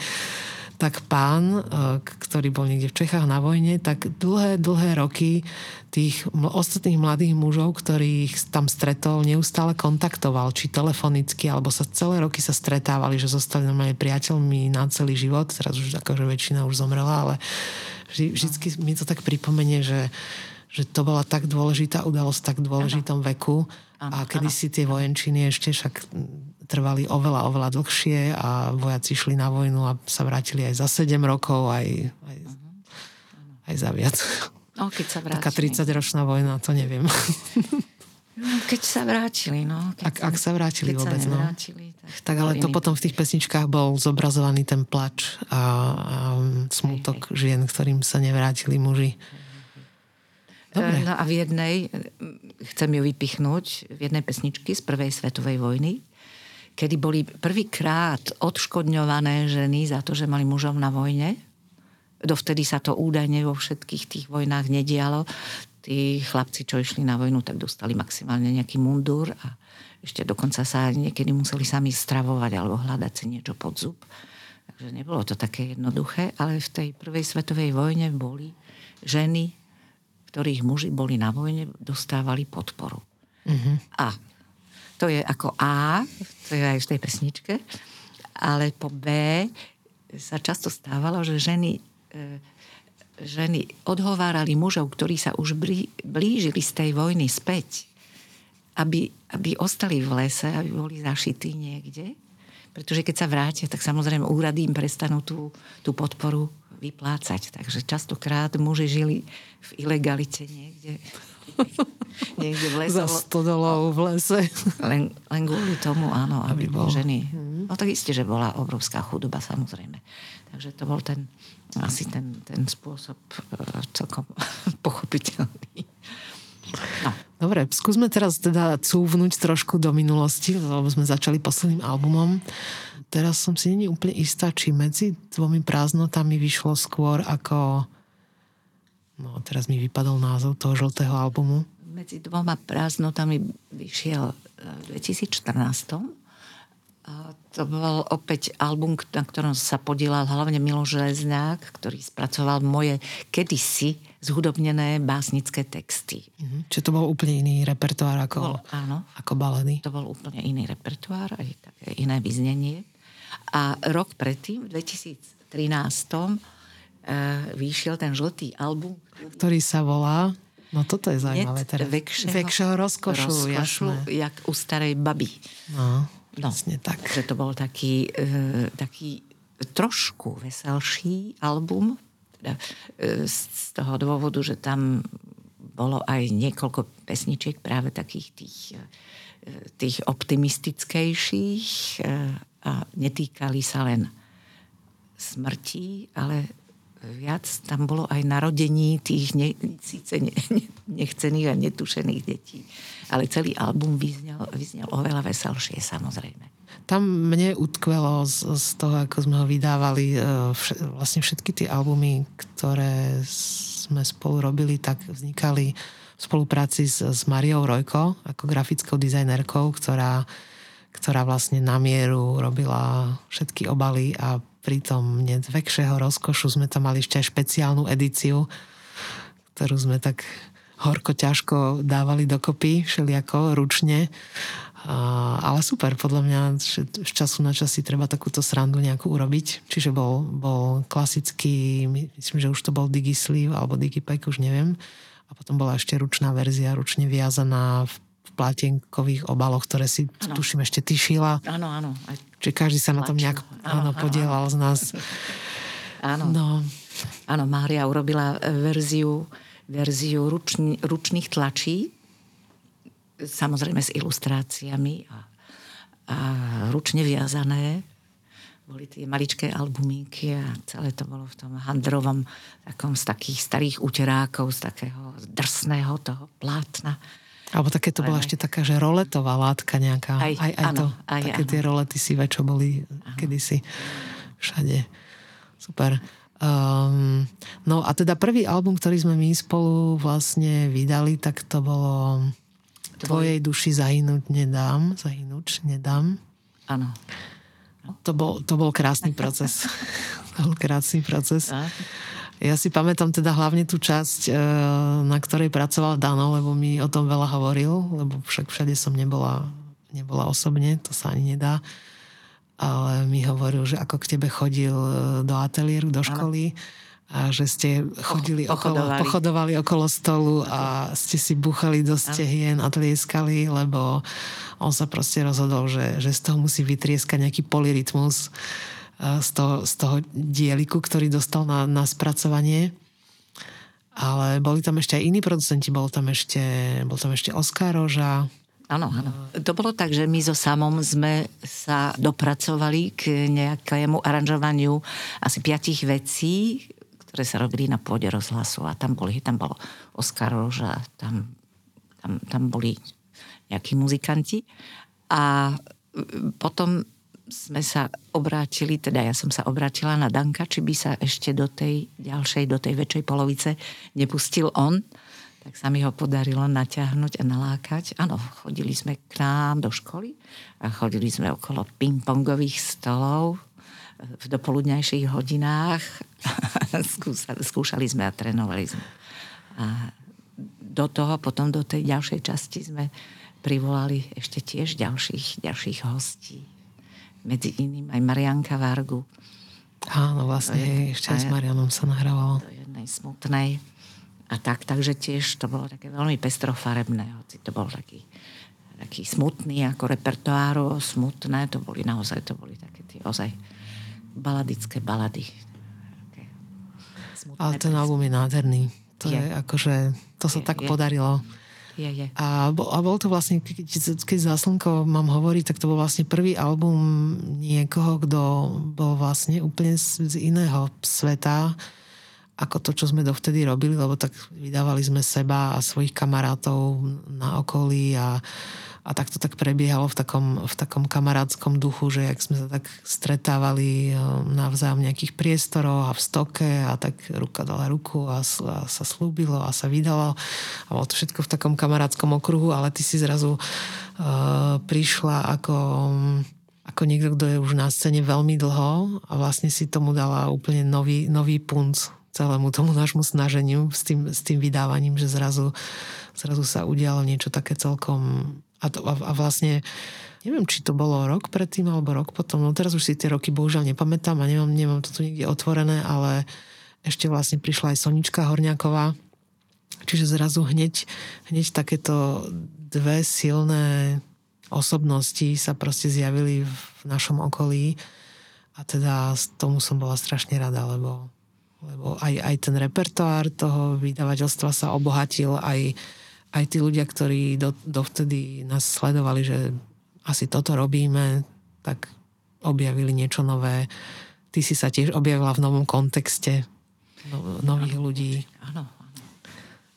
tak pán, e, ktorý bol niekde v Čechách na vojne, tak dlhé, dlhé roky tých ostatných mladých mužov, ktorých tam stretol, neustále kontaktoval, či telefonicky, alebo sa celé roky sa stretávali, že zostali normálne priateľmi na celý život. Teraz už akože väčšina už zomrela, ale vždy, vždycky mi to tak pripomenie, že, že to bola tak dôležitá udalosť v tak dôležitom veku. A kedy si tie vojenčiny ešte však trvali oveľa, oveľa dlhšie a vojaci šli na vojnu a sa vrátili aj za 7 rokov, aj, aj, uh-huh. aj za viac. No, keď sa vrátili. Taká 30-ročná vojna, to neviem. No, keď sa vrátili, no. Keď ak, sa, ak sa vrátili keď vôbec, sa no. tak, tak ale to potom v tých pesničkách bol zobrazovaný ten plač a, a smutok hej, hej. žien, ktorým sa nevrátili muži. Dobre. No a v jednej, chcem ju vypichnúť, v jednej pesničky z prvej svetovej vojny, kedy boli prvýkrát odškodňované ženy za to, že mali mužov na vojne. Dovtedy sa to údajne vo všetkých tých vojnách nedialo. Tí chlapci, čo išli na vojnu, tak dostali maximálne nejaký mundúr a ešte dokonca sa niekedy museli sami stravovať alebo hľadať si niečo pod zub. Takže nebolo to také jednoduché, ale v tej prvej svetovej vojne boli ženy, ktorých muži boli na vojne, dostávali podporu. Mm-hmm. A to je ako A, to je aj v tej pesničke, ale po B sa často stávalo, že ženy, e, ženy odhovárali mužov, ktorí sa už blížili z tej vojny späť, aby, aby ostali v lese, aby boli zašití niekde. Pretože keď sa vrátia, tak samozrejme úrady im prestanú tú, tú podporu vyplácať. Takže častokrát muži žili v ilegalite niekde niekde v lese. Za stodolou v lese. Len, len kvôli tomu, áno, aby, aby bol. ženy. Hmm. No tak isté, že bola obrovská chudoba, samozrejme. Takže to bol ten, asi ten, ten spôsob uh, celkom pochopiteľný. No. Dobre, skúsme teraz teda cúvnuť trošku do minulosti, lebo sme začali posledným albumom. Teraz som si není úplne istá, či medzi dvomi prázdnotami vyšlo skôr ako No teraz mi vypadol názov toho žltého albumu. Medzi dvoma prázdnotami vyšiel v 2014. A to bol opäť album, na ktorom sa podielal hlavne Milo Železňák, ktorý spracoval moje kedysi zhudobnené básnické texty. Mhm. Čiže to bol úplne iný repertoár ako, bol, áno, ako baledy? To bol úplne iný repertoár, aj také iné vyznenie. A rok predtým, v 2013 uh, vyšiel ten žltý album. Ktorý sa volá... No toto je zaujímavé teraz. Vekšeho, vekšeho rozkošu, rozkošu jasné. jak u starej baby. No, no tak. To bol taký, uh, taký trošku veselší album, teda, uh, z toho dôvodu, že tam bolo aj niekoľko pesničiek práve takých tých, tých optimistickejších a netýkali sa len smrti, ale viac tam bolo aj narodení tých ne, síce ne, nechcených a netušených detí. Ale celý album vyznel, vyznel oveľa veselšie, samozrejme. Tam mne utkvelo z, z toho, ako sme ho vydávali, e, vš, vlastne všetky tie albumy, ktoré sme spolu robili, tak vznikali v spolupráci s, s Mariou Rojko, ako grafickou dizajnerkou, ktorá, ktorá vlastne na mieru robila všetky obaly a pritom z väčšieho rozkošu sme tam mali ešte aj špeciálnu edíciu, ktorú sme tak horko ťažko dávali dokopy, všelijako, ručne. A, ale super, podľa mňa z času na čas si treba takúto srandu nejakú urobiť. Čiže bol, bol klasický, myslím, že už to bol Digisleeve alebo Digipack, už neviem. A potom bola ešte ručná verzia, ručne viazaná v plátenkových obaloch, ktoré si, ano. tuším, ešte ty šila. Áno, áno. Čiže každý sa na tom nejak áno, áno, podielal z nás. Áno. No. Áno, Mária urobila e, verziu, verziu ručni, ručných tlačí, samozrejme s ilustráciami a, a ručne viazané. Boli tie maličké albumíky a celé to bolo v tom handrovom, takom z takých starých uterákov, z takého drsného toho plátna. Alebo také to bola ešte taká, že roletová látka nejaká. Aj, aj, aj áno, to. Aj, také áno. tie rolety sivé, čo boli áno. kedysi všade. Super. Um, no a teda prvý album, ktorý sme my spolu vlastne vydali, tak to bolo Tvojej duši zahynúť nedám. Zahynúť nedám. Áno. To bol, to bol krásny proces. to bol krásny proces. A? Ja si pamätám teda hlavne tú časť, e, na ktorej pracoval Dano, lebo mi o tom veľa hovoril, lebo však všade som nebola, nebola osobne, to sa ani nedá. Ale mi hovoril, že ako k tebe chodil e, do ateliéru, do školy a že ste chodili okolo, pochodovali. okolo stolu a ste si buchali do stehien a tlieskali, lebo on sa proste rozhodol, že, že z toho musí vytrieskať nejaký polyrytmus z toho, z toho dieliku, ktorý dostal na, na spracovanie. Ale boli tam ešte aj iní producenti, bol tam ešte, bol tam ešte Oskar Roža. Áno, áno. To bolo tak, že my so Samom sme sa dopracovali k nejakému aranžovaniu asi piatich vecí, ktoré sa robili na pôde rozhlasu. A tam, boli, tam bolo Oskar Roža, tam, tam, tam boli nejakí muzikanti. A potom sme sa obrátili, teda ja som sa obrátila na Danka, či by sa ešte do tej ďalšej, do tej väčšej polovice nepustil on. Tak sa mi ho podarilo naťahnuť a nalákať. Áno, chodili sme k nám do školy a chodili sme okolo ping-pongových stolov v dopoludňajších hodinách. Skúšali sme a trénovali sme. A do toho, potom do tej ďalšej časti sme privolali ešte tiež ďalších, ďalších hostí medzi iným aj Marianka Vargu. Áno, vlastne je, ešte aj s Marianom sa nahrávalo. Do jednej smutnej. A tak, takže tiež to bolo také veľmi pestrofarebné, hoci to bol taký, taký smutný ako repertoáru, smutné, to boli naozaj, to boli také tie ozaj baladické balady. Ale ten album je nádherný. To je, je akože, to sa je, tak je. podarilo je, je. A, bol, a bol to vlastne, keď, keď za slnko mám hovoriť, tak to bol vlastne prvý album niekoho, kto bol vlastne úplne z, z iného sveta, ako to, čo sme dovtedy robili, lebo tak vydávali sme seba a svojich kamarátov na okolí a a tak to tak prebiehalo v takom, v takom kamarátskom duchu, že jak sme sa tak stretávali eh, navzájom v nejakých priestoroch a v stoke a tak ruka dala ruku a, a sa slúbilo a sa vydalo. A bolo to všetko v takom kamarátskom okruhu, ale ty si zrazu uh, prišla ako ako niekto, kto je už na scéne veľmi dlho a vlastne si tomu dala úplne nový, nový punc celému tomu nášmu snaženiu s tým, s tým vydávaním, že zrazu, zrazu sa udialo niečo také celkom a, to, a, a vlastne neviem, či to bolo rok predtým alebo rok potom, no teraz už si tie roky bohužiaľ nepamätám a nemám, nemám to tu niekde otvorené, ale ešte vlastne prišla aj Sonička Horňáková, čiže zrazu hneď, hneď takéto dve silné osobnosti sa proste zjavili v našom okolí. A teda z tomu som bola strašne rada, lebo, lebo aj, aj ten repertoár toho vydavateľstva sa obohatil, aj, aj tí ľudia, ktorí do, dovtedy nás sledovali, že asi toto robíme, tak objavili niečo nové. Ty si sa tiež objavila v novom kontexte no, nových ano. ľudí. Áno,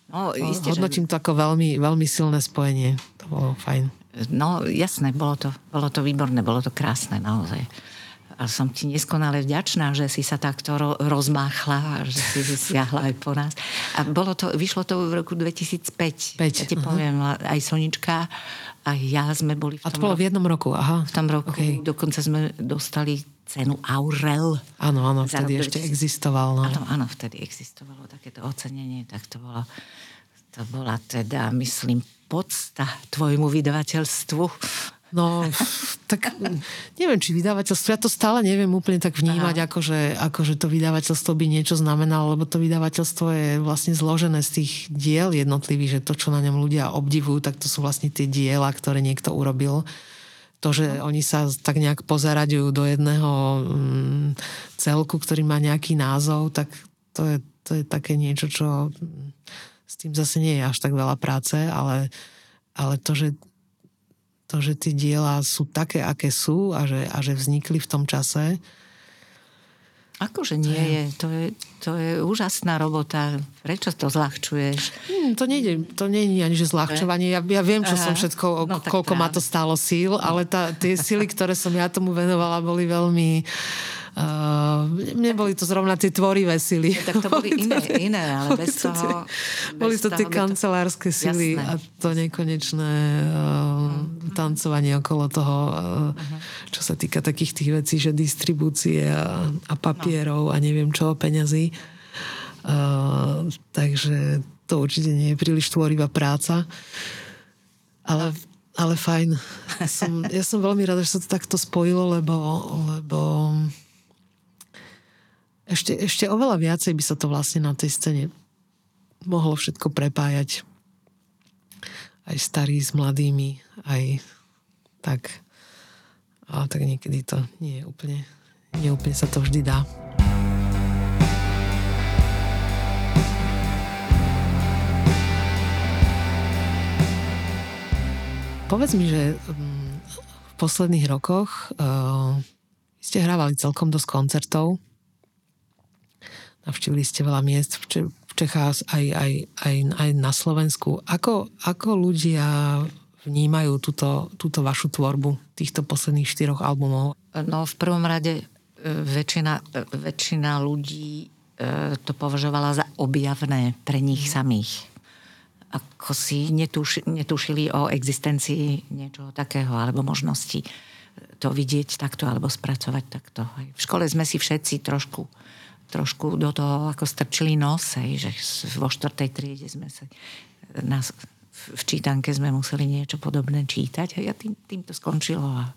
No, isté, Hodnotím že... to ako veľmi, veľmi silné spojenie. To bolo fajn. No jasné, bolo to, bolo to výborné, bolo to krásne naozaj. A som ti neskonale vďačná, že si sa takto ro- rozmáchla a že si siahla aj po nás. A bolo to, vyšlo to v roku 2005. 5, ja ti uh-huh. poviem, aj Sonička, aj ja sme boli v tom A to bolo roku, v jednom roku, aha. V tom roku. Okay. Dokonca sme dostali cenu Aurel. Áno, áno, vtedy ešte 20... existoval. No. Áno, áno, vtedy existovalo takéto ocenenie, tak to bolo, to bola teda, myslím, podsta tvojmu vydavateľstvu No, tak neviem, či vydavateľstvo, ja to stále neviem úplne tak vnímať, ako že, ako že to vydavateľstvo by niečo znamenalo, lebo to vydavateľstvo je vlastne zložené z tých diel jednotlivých, že to, čo na ňom ľudia obdivujú, tak to sú vlastne tie diela, ktoré niekto urobil. To, že oni sa tak nejak pozaraďujú do jedného mm, celku, ktorý má nejaký názov, tak to je, to je také niečo, čo mm, s tým zase nie je až tak veľa práce, ale, ale to, že to, že tie diela sú také, aké sú a že, a že vznikli v tom čase. Akože nie je, to je, to je úžasná robota. Prečo to zľahčuješ? Hmm, to nie je, to nie je ani že zľahčovanie. Ja, ja viem, čo Aha. som všetko, no, koľko práve. ma to stálo síl, ale tá, tie síly, ktoré som ja tomu venovala, boli veľmi neboli to zrovna tie tvorivé sily. Ja, tak to boli, boli iné, to, iné, ale bez toho... Tie, boli to tie kancelárske to... sily Jasné. a to nekonečné uh, tancovanie okolo toho, uh, čo sa týka takých tých vecí, že distribúcie a, a papierov no. a neviem čo, peňazí. Uh, takže to určite nie je príliš tvorivá práca. Ale ale fajn. Som, ja som veľmi rada, že sa to takto spojilo, lebo, lebo ešte, ešte oveľa viacej by sa to vlastne na tej scéne mohlo všetko prepájať. Aj starí s mladými, aj tak. Ale tak niekedy to nie je úplne, nie úplne sa to vždy dá. Povedz mi, že mm, v posledných rokoch uh, ste hrávali celkom dosť koncertov navštívili ste veľa miest v, Čechách aj, aj, aj, aj na Slovensku. Ako, ako ľudia vnímajú túto, túto vašu tvorbu týchto posledných štyroch albumov? No v prvom rade e, väčšina, e, väčšina ľudí e, to považovala za objavné pre nich samých. Ako si netuš, netušili o existencii niečoho takého alebo možnosti to vidieť takto alebo spracovať takto. V škole sme si všetci trošku trošku do toho ako strčili nos, hej, že vo štvrtej triede sme sa nás, v čítanke sme museli niečo podobné čítať a tým, tým to skončilo a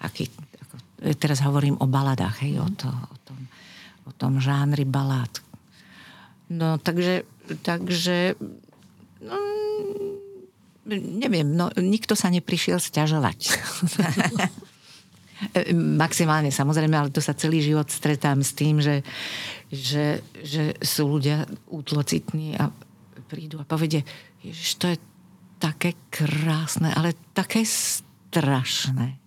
aký, ako, teraz hovorím o baladách, hej, o, to, o, tom, o tom žánri balát. No takže, takže no, neviem, no, nikto sa neprišiel stiažovať. E, maximálne samozrejme, ale to sa celý život stretám s tým, že, že, že sú ľudia útlocitní a prídu a povedia, Ježiš, to je také krásne, ale také strašné.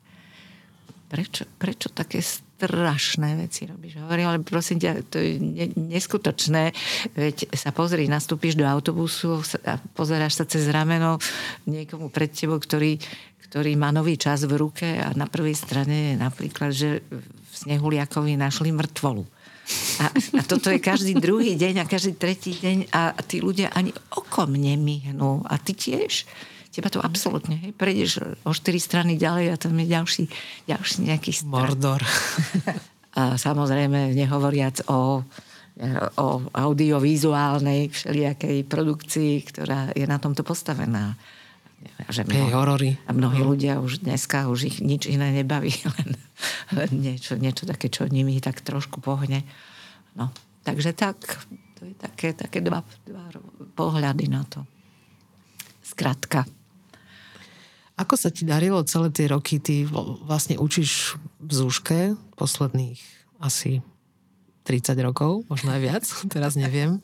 Prečo, prečo také strašné veci robíš? Hovorím, ale prosím ťa, to je neskutočné. Veď sa pozri, nastúpiš do autobusu a pozeráš sa cez rameno niekomu pred tebou, ktorý ktorý má nový čas v ruke a na prvej strane je napríklad, že v Snehuliakovi našli mŕtvolu. A, a toto je každý druhý deň a každý tretí deň a tí ľudia ani okom nemyhnú. A ty tiež. Teba to absolútne, hej, prejdeš o štyri strany ďalej a tam je ďalší, ďalší nejaký stran. Mordor. A samozrejme, nehovoriac o o audiovizuálnej všelijakej produkcii, ktorá je na tomto postavená. Že mnoho, hey, horory. A mnohí no. ľudia už dneska už ich nič iné nebaví, len, len niečo, niečo také, čo nimi tak trošku pohne. No, takže tak, to je také, také dva, dva pohľady na to. Skratka. Ako sa ti darilo celé tie roky? Ty vlastne učíš v Zúške posledných asi 30 rokov, možno aj viac, teraz neviem.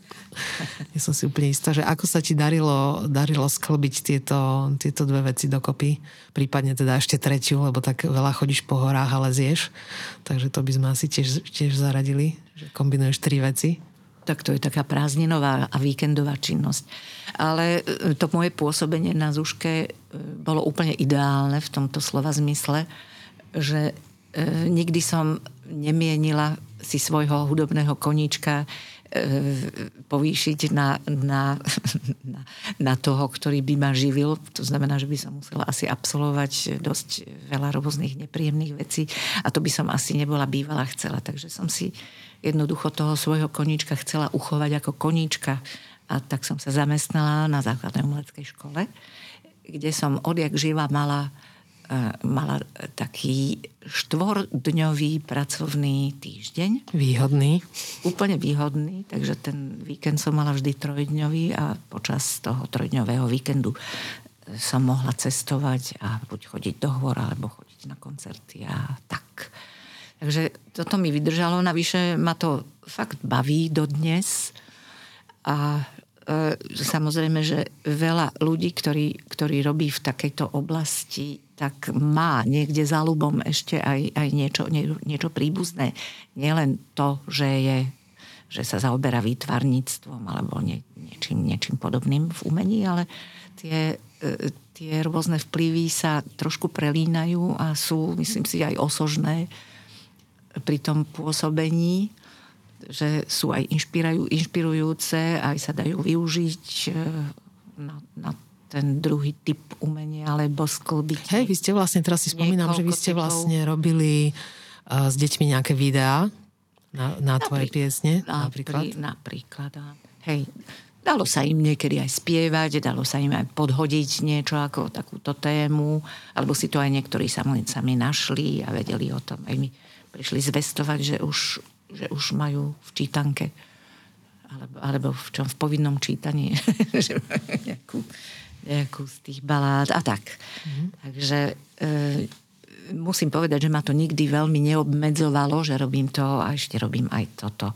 Nie som si úplne istá, že ako sa ti darilo, darilo sklbiť tieto, tieto dve veci dokopy, prípadne teda ešte tretiu, lebo tak veľa chodíš po horách a lezieš, takže to by sme asi tiež, tiež zaradili, že kombinuješ tri veci. Tak to je taká prázdninová a víkendová činnosť. Ale e, to moje pôsobenie na Zuške e, bolo úplne ideálne v tomto slova zmysle, že e, nikdy som nemienila si svojho hudobného koníčka e, povýšiť na, na, na, na toho, ktorý by ma živil. To znamená, že by som musela asi absolvovať dosť veľa rôznych nepríjemných vecí a to by som asi nebola bývala chcela. Takže som si jednoducho toho svojho koníčka chcela uchovať ako koníčka a tak som sa zamestnala na základnej umeleckej škole, kde som odjak živa mala mala taký štvordňový pracovný týždeň. Výhodný. Úplne výhodný, takže ten víkend som mala vždy trojdňový a počas toho trojdňového víkendu som mohla cestovať a buď chodiť do hôr, alebo chodiť na koncerty a tak. Takže toto mi vydržalo, navyše ma to fakt baví dodnes a e, samozrejme, že veľa ľudí, ktorí, ktorí robí v takejto oblasti tak má niekde za ľubom ešte aj, aj niečo, nie, niečo príbuzné. Nielen to, že, je, že sa zaoberá výtvarníctvom alebo nie, niečím, niečím podobným v umení, ale tie, e, tie rôzne vplyvy sa trošku prelínajú a sú, myslím si, aj osožné pri tom pôsobení, že sú aj inšpirujúce, aj sa dajú využiť e, na, na ten druhý typ umenia alebo sklbiť. Hej, vy ste vlastne, teraz si spomínam, že vy ste vlastne robili uh, s deťmi nejaké videá na, na tvoje piesne. Napríklad. Napríklad, hej. Dalo sa im niekedy aj spievať, dalo sa im aj podhodiť niečo ako takúto tému, alebo si to aj niektorí sami našli a vedeli o tom. Aj mi prišli zvestovať, že už, že už majú v čítanke alebo, alebo v čom v povinnom čítaní, že majú nejakú nejakú z tých balád a tak. Mm-hmm. Takže e, musím povedať, že ma to nikdy veľmi neobmedzovalo, že robím to a ešte robím aj toto.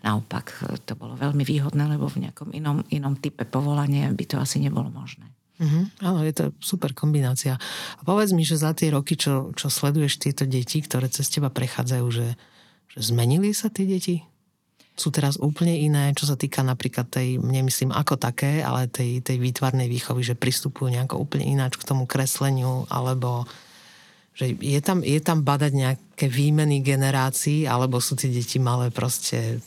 Naopak, to bolo veľmi výhodné, lebo v nejakom inom, inom type povolania by to asi nebolo možné. Mm-hmm. Áno, je to super kombinácia. A povedz mi, že za tie roky, čo, čo sleduješ tieto deti, ktoré cez teba prechádzajú, že, zmenili sa tie deti? sú teraz úplne iné, čo sa týka napríklad tej, nemyslím ako také, ale tej, tej výtvarnej výchovy, že pristupujú nejako úplne ináč k tomu kresleniu, alebo že je tam, je tam badať nejaké výmeny generácií, alebo sú tie deti malé proste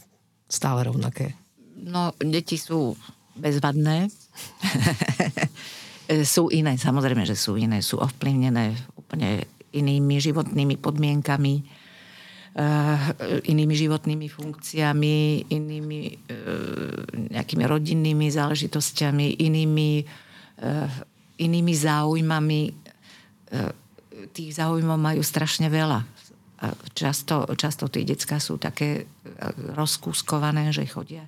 stále rovnaké? No, deti sú bezvadné. sú iné, samozrejme, že sú iné. Sú ovplyvnené úplne inými životnými podmienkami inými životnými funkciami, inými eh, nejakými rodinnými záležitosťami, inými, eh, inými záujmami. Tých záujmov majú strašne veľa. Často, často tie decka sú také rozkúskované, že chodia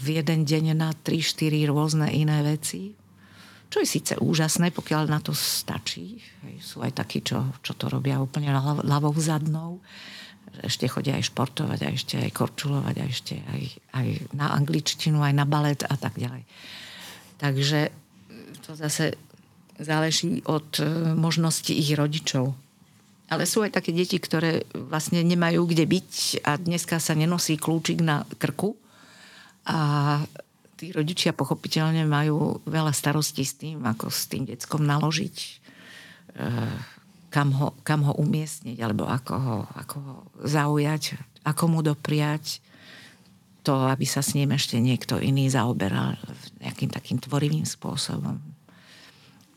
v jeden deň na 3-4 rôzne iné veci. Čo je síce úžasné, pokiaľ na to stačí. Sú aj takí, čo, čo to robia úplne ľavou zadnou ešte chodia aj športovať, a ešte aj korčulovať, a ešte aj, aj na angličtinu, aj na balet a tak ďalej. Takže to zase záleží od e, možnosti ich rodičov. Ale sú aj také deti, ktoré vlastne nemajú kde byť a dneska sa nenosí kľúčik na krku a tí rodičia pochopiteľne majú veľa starostí s tým, ako s tým deckom naložiť e, kam ho, kam ho umiestniť, alebo ako ho, ako ho zaujať, ako mu dopriať to, aby sa s ním ešte niekto iný zaoberal nejakým takým tvorivým spôsobom.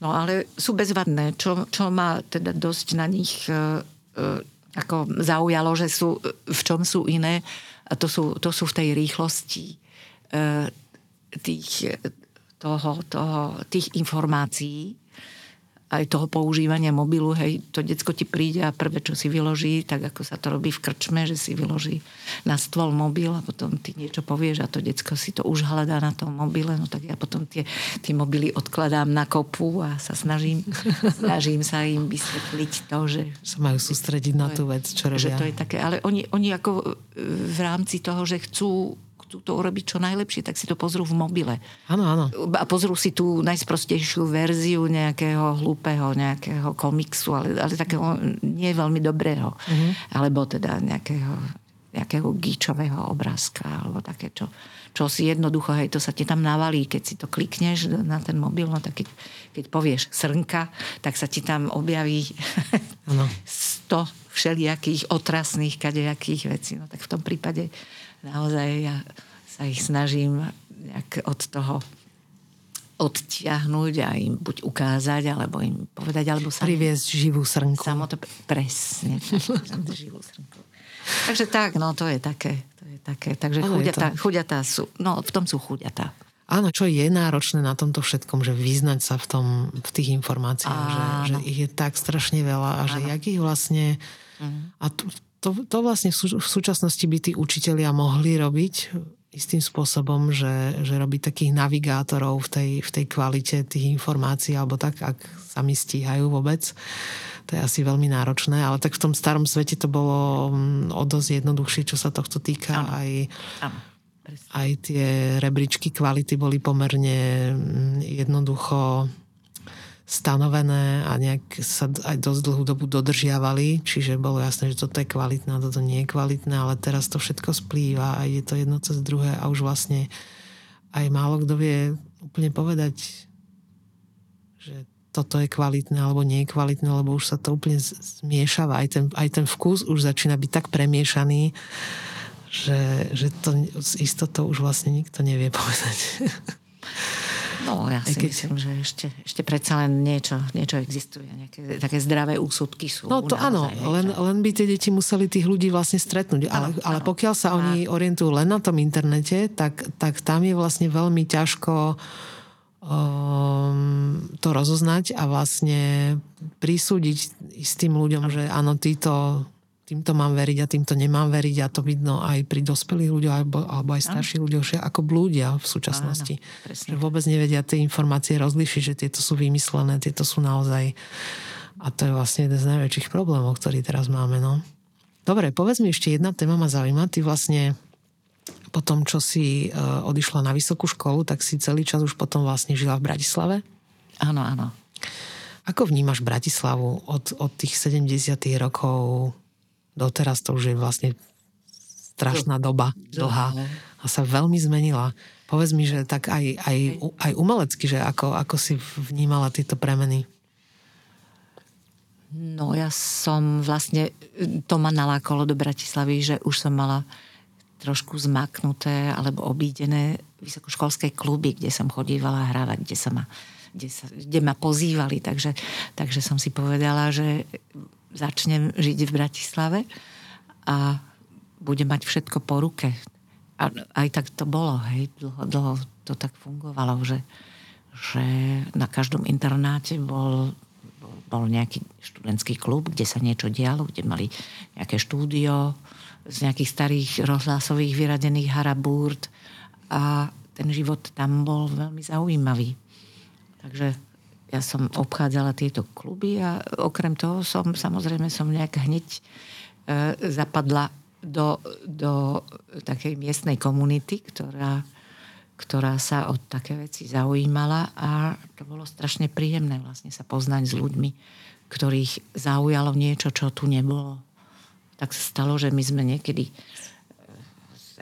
No ale sú bezvadné, čo, čo ma teda dosť na nich e, e, ako zaujalo, že sú, v čom sú iné, a to sú, to sú v tej rýchlosti e, tých, toho, toho, tých informácií, aj toho používania mobilu, hej, to decko ti príde a prvé, čo si vyloží, tak ako sa to robí v krčme, že si vyloží na stôl mobil a potom ty niečo povieš a to decko si to už hľadá na tom mobile, no tak ja potom tie, tie mobily odkladám na kopu a sa snažím, snažím sa im vysvetliť to, že... Sa majú sústrediť na tú vec, čo robia. Že to je také, ale oni, oni ako v rámci toho, že chcú chcú to urobiť čo najlepšie, tak si to pozrú v mobile. Áno, áno. A pozrú si tú najsprostejšiu verziu nejakého hlúpeho, nejakého komiksu, ale, ale takého nie veľmi dobrého. Uh-huh. Alebo teda nejakého, nejakého gíčového obrázka, alebo také, čo, čo si jednoducho, hej, to sa ti tam navalí, keď si to klikneš na ten mobil, no tak keď, keď povieš srnka, tak sa ti tam objaví ano. 100 všelijakých otrasných kadejakých vecí. No tak v tom prípade naozaj ja sa ich snažím nejak od toho odtiahnuť a im buď ukázať, alebo im povedať, alebo sa... Priviesť živú srnku. Samoto, presne, živú srnku. Takže tak, no to je také. To je také. Takže ano, chuďatá, to... chuďatá sú, no v tom sú chuďatá. Áno, čo je náročné na tomto všetkom, že vyznať sa v, tom, v tých informáciách, že, že ich je tak strašne veľa a že jak ich vlastne... Uh-huh. A tu, to, to vlastne v, v súčasnosti by tí učitelia mohli robiť istým spôsobom, že, že robiť takých navigátorov v tej, v tej kvalite tých informácií, alebo tak, ak sa mi stíhajú vôbec. To je asi veľmi náročné, ale tak v tom starom svete to bolo mm, o dosť jednoduchšie, čo sa tohto týka. Ano. Aj, ano. aj tie rebríčky kvality boli pomerne mm, jednoducho stanovené a nejak sa aj dosť dlhú dobu dodržiavali, čiže bolo jasné, že toto je kvalitné a toto nie je kvalitné, ale teraz to všetko splýva a je to jedno cez druhé a už vlastne aj málo kto vie úplne povedať, že toto je kvalitné alebo nie je kvalitné, lebo už sa to úplne zmiešava. Aj ten, aj ten vkus už začína byť tak premiešaný, že, že to s istotou už vlastne nikto nevie povedať. No, ja si keď... myslím, že ešte, ešte predsa len niečo, niečo existuje. Nejaké také zdravé úsudky sú. No to áno, len, len by tie deti museli tých ľudí vlastne stretnúť. Ale, ale pokiaľ sa oni orientujú len na tom internete, tak, tak tam je vlastne veľmi ťažko um, to rozoznať a vlastne prisúdiť s tým ľuďom, že áno, títo týmto mám veriť a týmto nemám veriť a to vidno aj pri dospelých ľuďoch alebo, alebo aj starších ľuďoch, že ako blúdia v súčasnosti. Áno, že vôbec nevedia tie informácie rozlišiť, že tieto sú vymyslené, tieto sú naozaj a to je vlastne jeden z najväčších problémov, ktorý teraz máme. No. Dobre, povedz mi ešte jedna téma ma zaujíma. Ty vlastne po tom, čo si uh, odišla na vysokú školu, tak si celý čas už potom vlastne žila v Bratislave? Áno, áno. Ako vnímaš Bratislavu od, od tých 70 rokov doteraz to už je vlastne strašná doba, dlhá a sa veľmi zmenila. Povedz mi, že tak aj, aj, aj umelecky, že ako, ako si vnímala tieto premeny? No ja som vlastne, to ma nalákalo do Bratislavy, že už som mala trošku zmaknuté alebo obídené vysokoškolské kluby, kde som chodívala hrávať, kde, sa ma, kde, sa, kde ma pozývali. Takže, takže som si povedala, že začnem žiť v Bratislave a budem mať všetko po ruke. A aj tak to bolo, hej, dlho, dlho to tak fungovalo, že, že na každom internáte bol, bol nejaký študentský klub, kde sa niečo dialo, kde mali nejaké štúdio z nejakých starých rozhlasových vyradených harabúrt a ten život tam bol veľmi zaujímavý. Takže ja som obchádzala tieto kluby a okrem toho som, samozrejme som nejak hneď e, zapadla do, do takej miestnej komunity, ktorá, ktorá sa o také veci zaujímala a to bolo strašne príjemné vlastne sa poznať s ľuďmi, ktorých zaujalo niečo, čo tu nebolo. Tak sa stalo, že my sme niekedy e,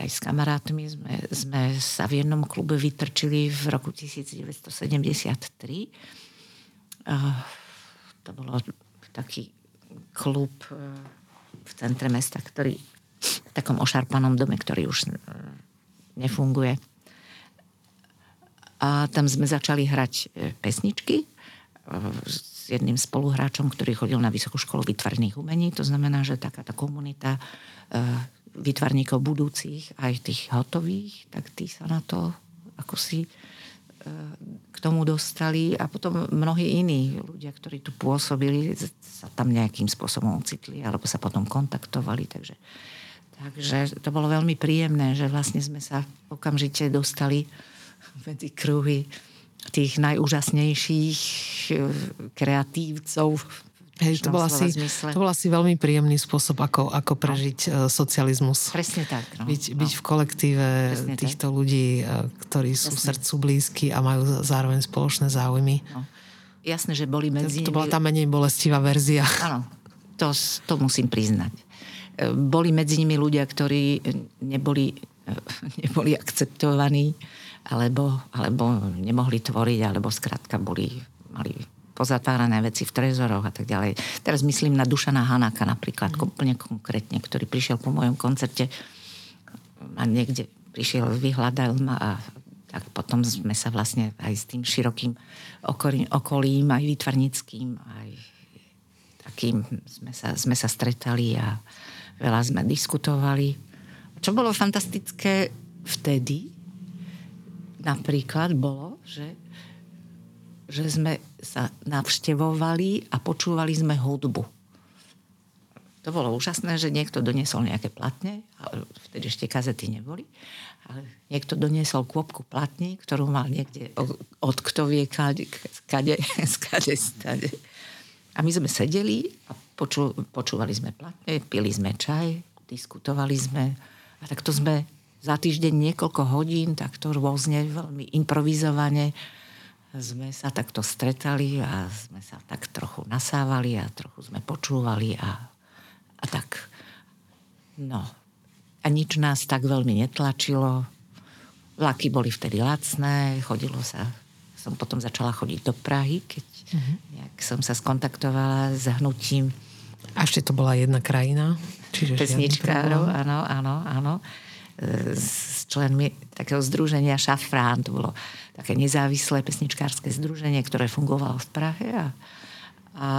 aj s kamarátmi sme, sme sa v jednom klube vytrčili v roku 1973 to bolo taký klub e, v centre mesta, ktorý v takom ošarpanom dome, ktorý už e, nefunguje. A tam sme začali hrať e, pesničky s jedným spoluhráčom, ktorý chodil na Vysokú školu vytvarných umení. To znamená, že taká tá komunita vytvarníkov budúcich, aj tých hotových, tak tí sa na to ako si k tomu dostali a potom mnohí iní ľudia, ktorí tu pôsobili, sa tam nejakým spôsobom ocitli alebo sa potom kontaktovali. Takže, takže to bolo veľmi príjemné, že vlastne sme sa okamžite dostali medzi kruhy tých najúžasnejších eh, kreatívcov Hej, to bol, asi, to bol asi veľmi príjemný spôsob, ako, ako prežiť no. socializmus. Presne tak. No. Byť, byť no. v kolektíve Presne týchto tak. ľudí, eh, ktorí sú Jasne. srdcu blízky a majú zároveň spoločné záujmy. No. Jasné, že boli medzi to, to bola tá menej bolestivá verzia. Áno, to, to musím priznať. Boli medzi nimi ľudia, ktorí neboli, neboli akceptovaní alebo, alebo nemohli tvoriť, alebo skrátka boli, mali pozatvárané veci v trezoroch a tak ďalej. Teraz myslím na Dušana Hanáka napríklad, mm. úplne konkrétne, ktorý prišiel po mojom koncerte a niekde prišiel, vyhľadal ma a tak potom sme sa vlastne aj s tým širokým okolím, okolím aj výtvarnickým, aj takým sme sa, sme sa stretali a veľa sme diskutovali. Čo bolo fantastické vtedy, napríklad bolo, že, že sme sa navštevovali a počúvali sme hudbu. To bolo úžasné, že niekto doniesol nejaké platne, ale vtedy ešte kazety neboli, ale niekto doniesol kôpku platní, ktorú mal niekde od kto vie kade, skade, stade. A my sme sedeli a poču, počúvali sme platne, pili sme čaj, diskutovali sme a takto sme za týždeň niekoľko hodín, takto rôzne, veľmi improvizovane sme sa takto stretali a sme sa tak trochu nasávali a trochu sme počúvali a, a tak. No. A nič nás tak veľmi netlačilo. Vlaky boli vtedy lacné, chodilo sa som potom začala chodiť do Prahy, keď uh-huh. nejak som sa skontaktovala s hnutím. A ešte to bola jedna krajina? Čiže Pesničkárov, áno, áno, áno s členmi takého združenia Šafrán. To bolo také nezávislé pesničkárske združenie, ktoré fungovalo v Prahe a, a,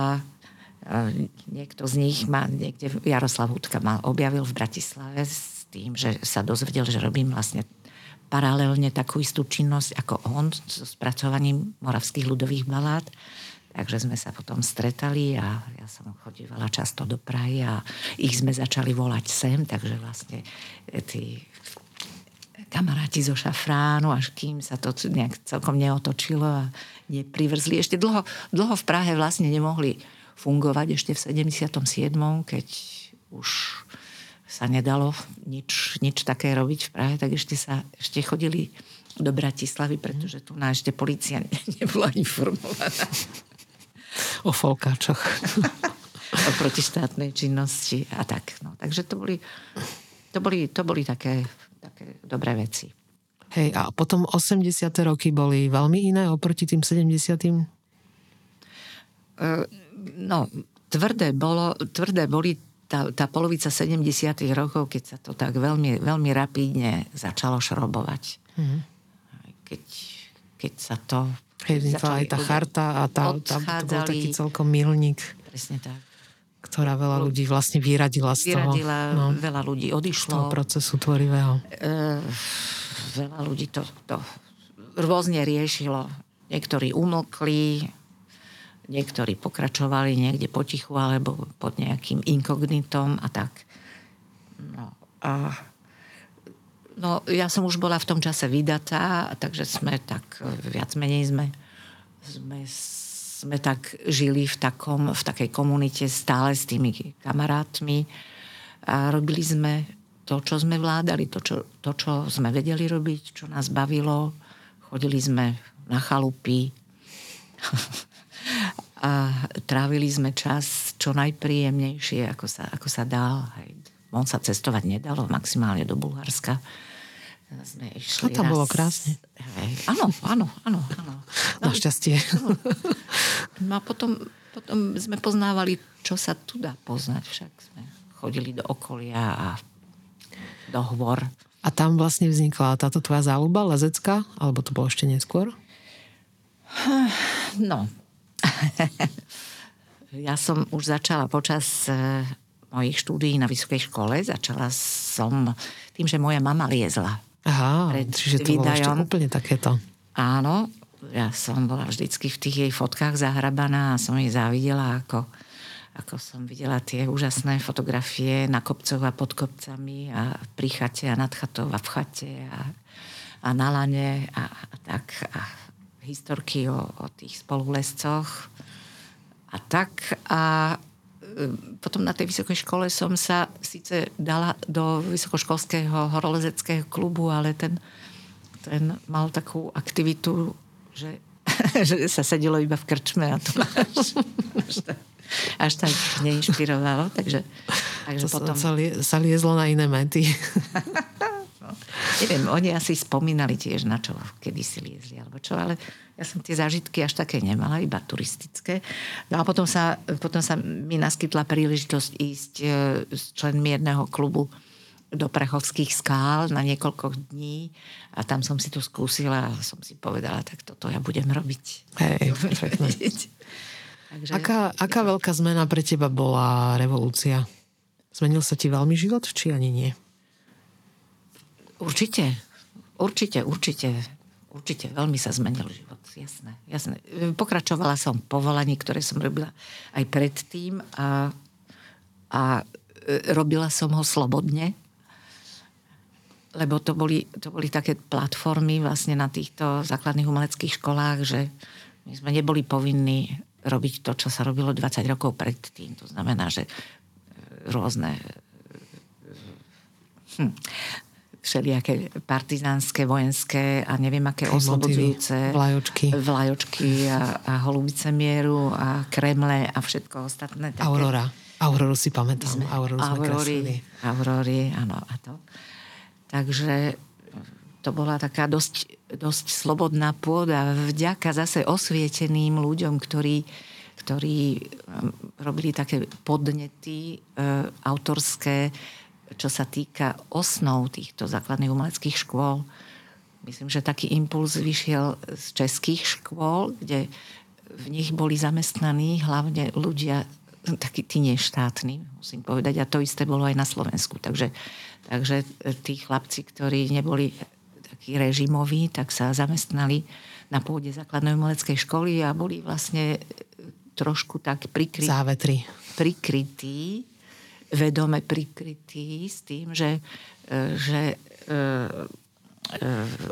niekto z nich ma niekde, Jaroslav Hudka ma objavil v Bratislave s tým, že sa dozvedel, že robím vlastne paralelne takú istú činnosť ako on so spracovaním moravských ľudových balád. Takže sme sa potom stretali a ja som chodívala často do Prahy a ich sme začali volať sem, takže vlastne e, tí kamaráti zo šafránu, až kým sa to nejak celkom neotočilo a neprivrzli. Ešte dlho, dlho v Prahe vlastne nemohli fungovať, ešte v 77., keď už sa nedalo nič, nič také robiť v Prahe, tak ešte sa ešte chodili do Bratislavy, pretože tu na ešte policia nebola informovaná o folkáčoch. o protištátnej činnosti a tak. No. Takže to boli, to boli, to boli také, také dobré veci. Hej, a potom 80. roky boli veľmi iné oproti tým 70. Uh, e, no, tvrdé, bolo, tvrdé boli tá, tá polovica 70. rokov, keď sa to tak veľmi, veľmi rapidne začalo šrobovať. Mm. Keď, keď sa to Hej, aj tá charta a tá, tá, to bol taký celkom milník. Presne tak. Ktorá veľa ľudí vlastne vyradila z toho. Vyradila, no, veľa ľudí odišlo. Z toho procesu tvorivého. E, veľa ľudí to, to rôzne riešilo. Niektorí umlkli, niektorí pokračovali niekde potichu alebo pod nejakým inkognitom a tak. No a No, ja som už bola v tom čase vydatá, takže sme tak, viac menej sme, sme, sme tak žili v, takom, v takej komunite stále s tými kamarátmi a robili sme to, čo sme vládali, to čo, to, čo sme vedeli robiť, čo nás bavilo. Chodili sme na chalupy a trávili sme čas čo najpríjemnejšie, ako sa, ako sa. Hej von sa cestovať nedalo, maximálne do Bulharska. Sme išli A tam raz... bolo krásne. Áno, áno, áno. áno. Našťastie. No a potom, potom sme poznávali, čo sa tu dá poznať. Však sme chodili do okolia a do hôr. A tam vlastne vznikla táto tvoja záľuba lezecká? Alebo to bolo ešte neskôr? No. ja som už začala počas eh, mojich štúdií na vysokej škole. Začala som tým, že moja mama liezla. Aha, pred čiže to bolo ešte úplne takéto. áno, ja som bola vždycky v tých jej fotkách zahrabaná a som jej závidela, ako, ako som videla tie úžasné fotografie na kopcoch a pod kopcami a pri chate a nad chatou a v chate a, a na lane a, a tak. A historky o, o tých spolulescoch a tak. A potom na tej vysokej škole som sa síce dala do vysokoškolského horolezeckého klubu, ale ten, ten mal takú aktivitu že, že sa sedelo iba v krčme a to až, až, tak, až tak neinšpirovalo. Takže, takže to potom... sa, lie, sa liezlo na iné mety. no, neviem, oni asi spomínali tiež na čo kedy si liezli alebo čo, ale ja som tie zážitky až také nemala, iba turistické. No a potom sa, potom sa mi naskytla príležitosť ísť e, s členmi jedného klubu do Prachovských skál na niekoľko dní a tam som si to skúsila a som si povedala, tak toto ja budem robiť. Hej, perfektne. Takže... Aká, aká veľká zmena pre teba bola revolúcia? Zmenil sa ti veľmi život, či ani nie? Určite, určite, určite. Určite, veľmi sa zmenil život, jasné, jasné. Pokračovala som povolaní, ktoré som robila aj predtým a, a e, robila som ho slobodne, lebo to boli, to boli také platformy vlastne na týchto základných umeleckých školách, že my sme neboli povinní robiť to, čo sa robilo 20 rokov predtým. To znamená, že e, rôzne e, hm, všelijaké partizánske, vojenské a neviem aké oslobodzujúce vlajočky, vlajočky a, a holubice mieru a kremle a všetko ostatné. Také. Aurora. Auroru si pamätám. Sme, Auroru sme Aurory, Aurory, áno. A to. Takže to bola taká dosť, dosť slobodná pôda vďaka zase osvieteným ľuďom, ktorí, ktorí um, robili také podnety e, autorské, čo sa týka osnov týchto základných umeleckých škôl. Myslím, že taký impuls vyšiel z českých škôl, kde v nich boli zamestnaní hlavne ľudia takí tí neštátni, musím povedať, a to isté bolo aj na Slovensku. Takže Takže tí chlapci, ktorí neboli takí režimoví, tak sa zamestnali na pôde základnej umeleckej školy a boli vlastne trošku tak prikrytí. Závetri. Prikrytí, vedome prikrytí s tým, že, e, že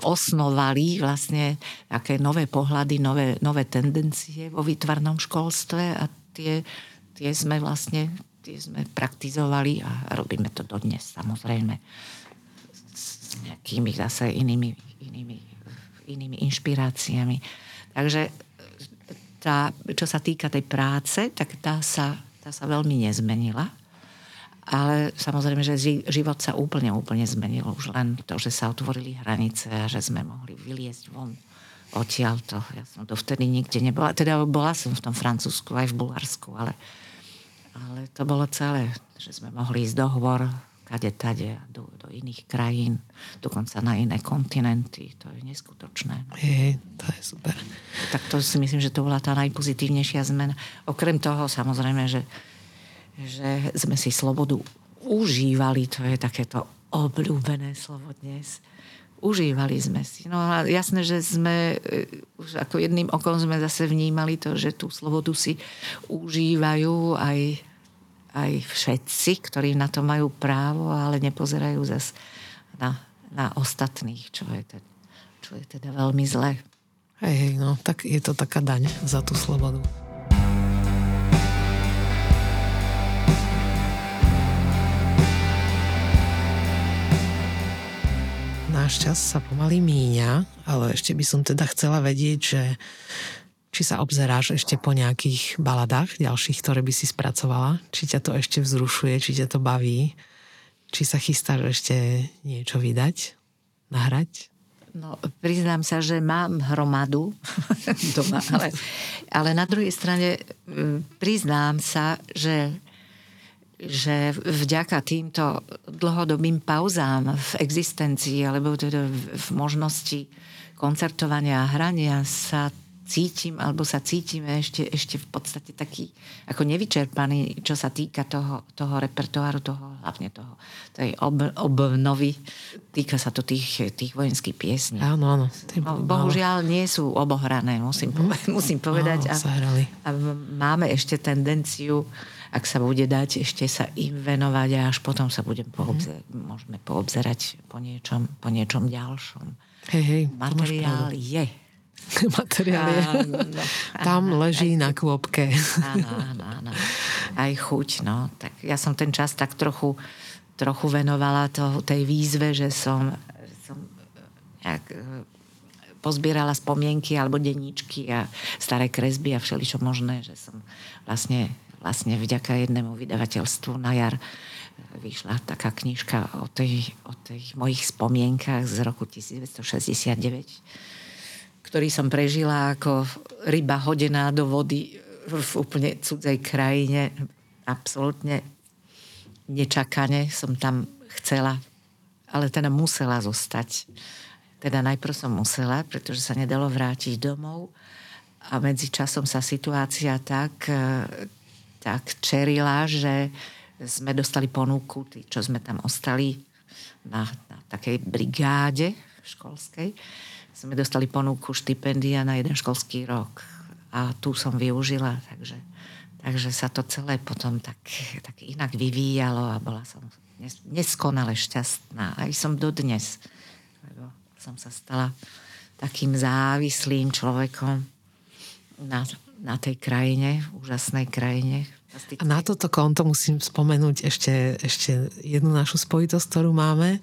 osnovali vlastne také nové pohľady, nové, nové tendencie vo výtvarnom školstve a tie, tie sme vlastne tie sme praktizovali a robíme to dodnes samozrejme s nejakými zase inými, inými, inými inšpiráciami. Takže tá, čo sa týka tej práce, tak tá sa, tá sa veľmi nezmenila. Ale samozrejme, že život sa úplne, úplne zmenil. Už len to, že sa otvorili hranice a že sme mohli vyliesť von odtiaľto. Ja som to vtedy nikde nebola. Teda bola som v tom Francúzsku aj v Bulharsku, ale ale to bolo celé, že sme mohli ísť do hôr, kade tade, do, do iných krajín, dokonca na iné kontinenty. To je neskutočné. Je, to je super. Tak to si myslím, že to bola tá najpozitívnejšia zmena. Okrem toho, samozrejme, že, že sme si slobodu užívali, to je takéto obľúbené slovo dnes. Užívali sme si. No a jasné, že sme e, už ako jedným okom sme zase vnímali to, že tú slobodu si užívajú aj, aj všetci, ktorí na to majú právo, ale nepozerajú zase na, na ostatných, čo je, teda, čo je teda veľmi zlé. Hej, no, tak je to taká daň za tú slobodu. Náš čas sa pomaly míňa, ale ešte by som teda chcela vedieť, že či sa obzeráš ešte po nejakých baladách ďalších, ktoré by si spracovala, či ťa to ešte vzrušuje, či ťa to baví, či sa chystáš ešte niečo vydať, nahrať? No, priznám sa, že mám hromadu doma, ale, ale na druhej strane priznám sa, že že vďaka týmto dlhodobým pauzám v existencii alebo teda v možnosti koncertovania a hrania sa cítim, alebo sa cítime ešte, ešte v podstate taký ako nevyčerpaný, čo sa týka toho, toho repertoáru, toho, hlavne toho, tej ob, obnovy. Týka sa to tých, tých vojenských piesní. Áno, áno. No, bohužiaľ nie sú obohrané, musím, povedať, musím povedať. Áno, a, a máme ešte tendenciu ak sa bude dať ešte sa im venovať a až potom sa budem poobzerať, mm. môžeme poobzerať po niečom, po niečom ďalšom. Hej, hej, Materiál je. Materiál je. Áno, Tam áno, leží aj, na kôpke. Áno, áno, áno. Aj chuť, no. Tak ja som ten čas tak trochu, trochu venovala to, tej výzve, že som, že som jak, e, pozbierala spomienky alebo denníčky a staré kresby a všeličo možné, že som vlastne vlastne vďaka jednému vydavateľstvu na jar vyšla taká knižka o, tej, o tých mojich spomienkach z roku 1969, ktorý som prežila ako ryba hodená do vody v úplne cudzej krajine. Absolútne nečakane som tam chcela, ale teda musela zostať. Teda najprv som musela, pretože sa nedalo vrátiť domov a medzi časom sa situácia tak tak čerila, že sme dostali ponuku, tí, čo sme tam ostali na, na takej brigáde školskej, sme dostali ponuku štipendia na jeden školský rok. A tu som využila, takže, takže sa to celé potom tak, tak inak vyvíjalo a bola som neskonale šťastná. Aj som dodnes, lebo som sa stala takým závislým človekom na, na tej krajine, úžasnej krajine. A na toto konto musím spomenúť ešte, ešte jednu našu spojitosť, ktorú máme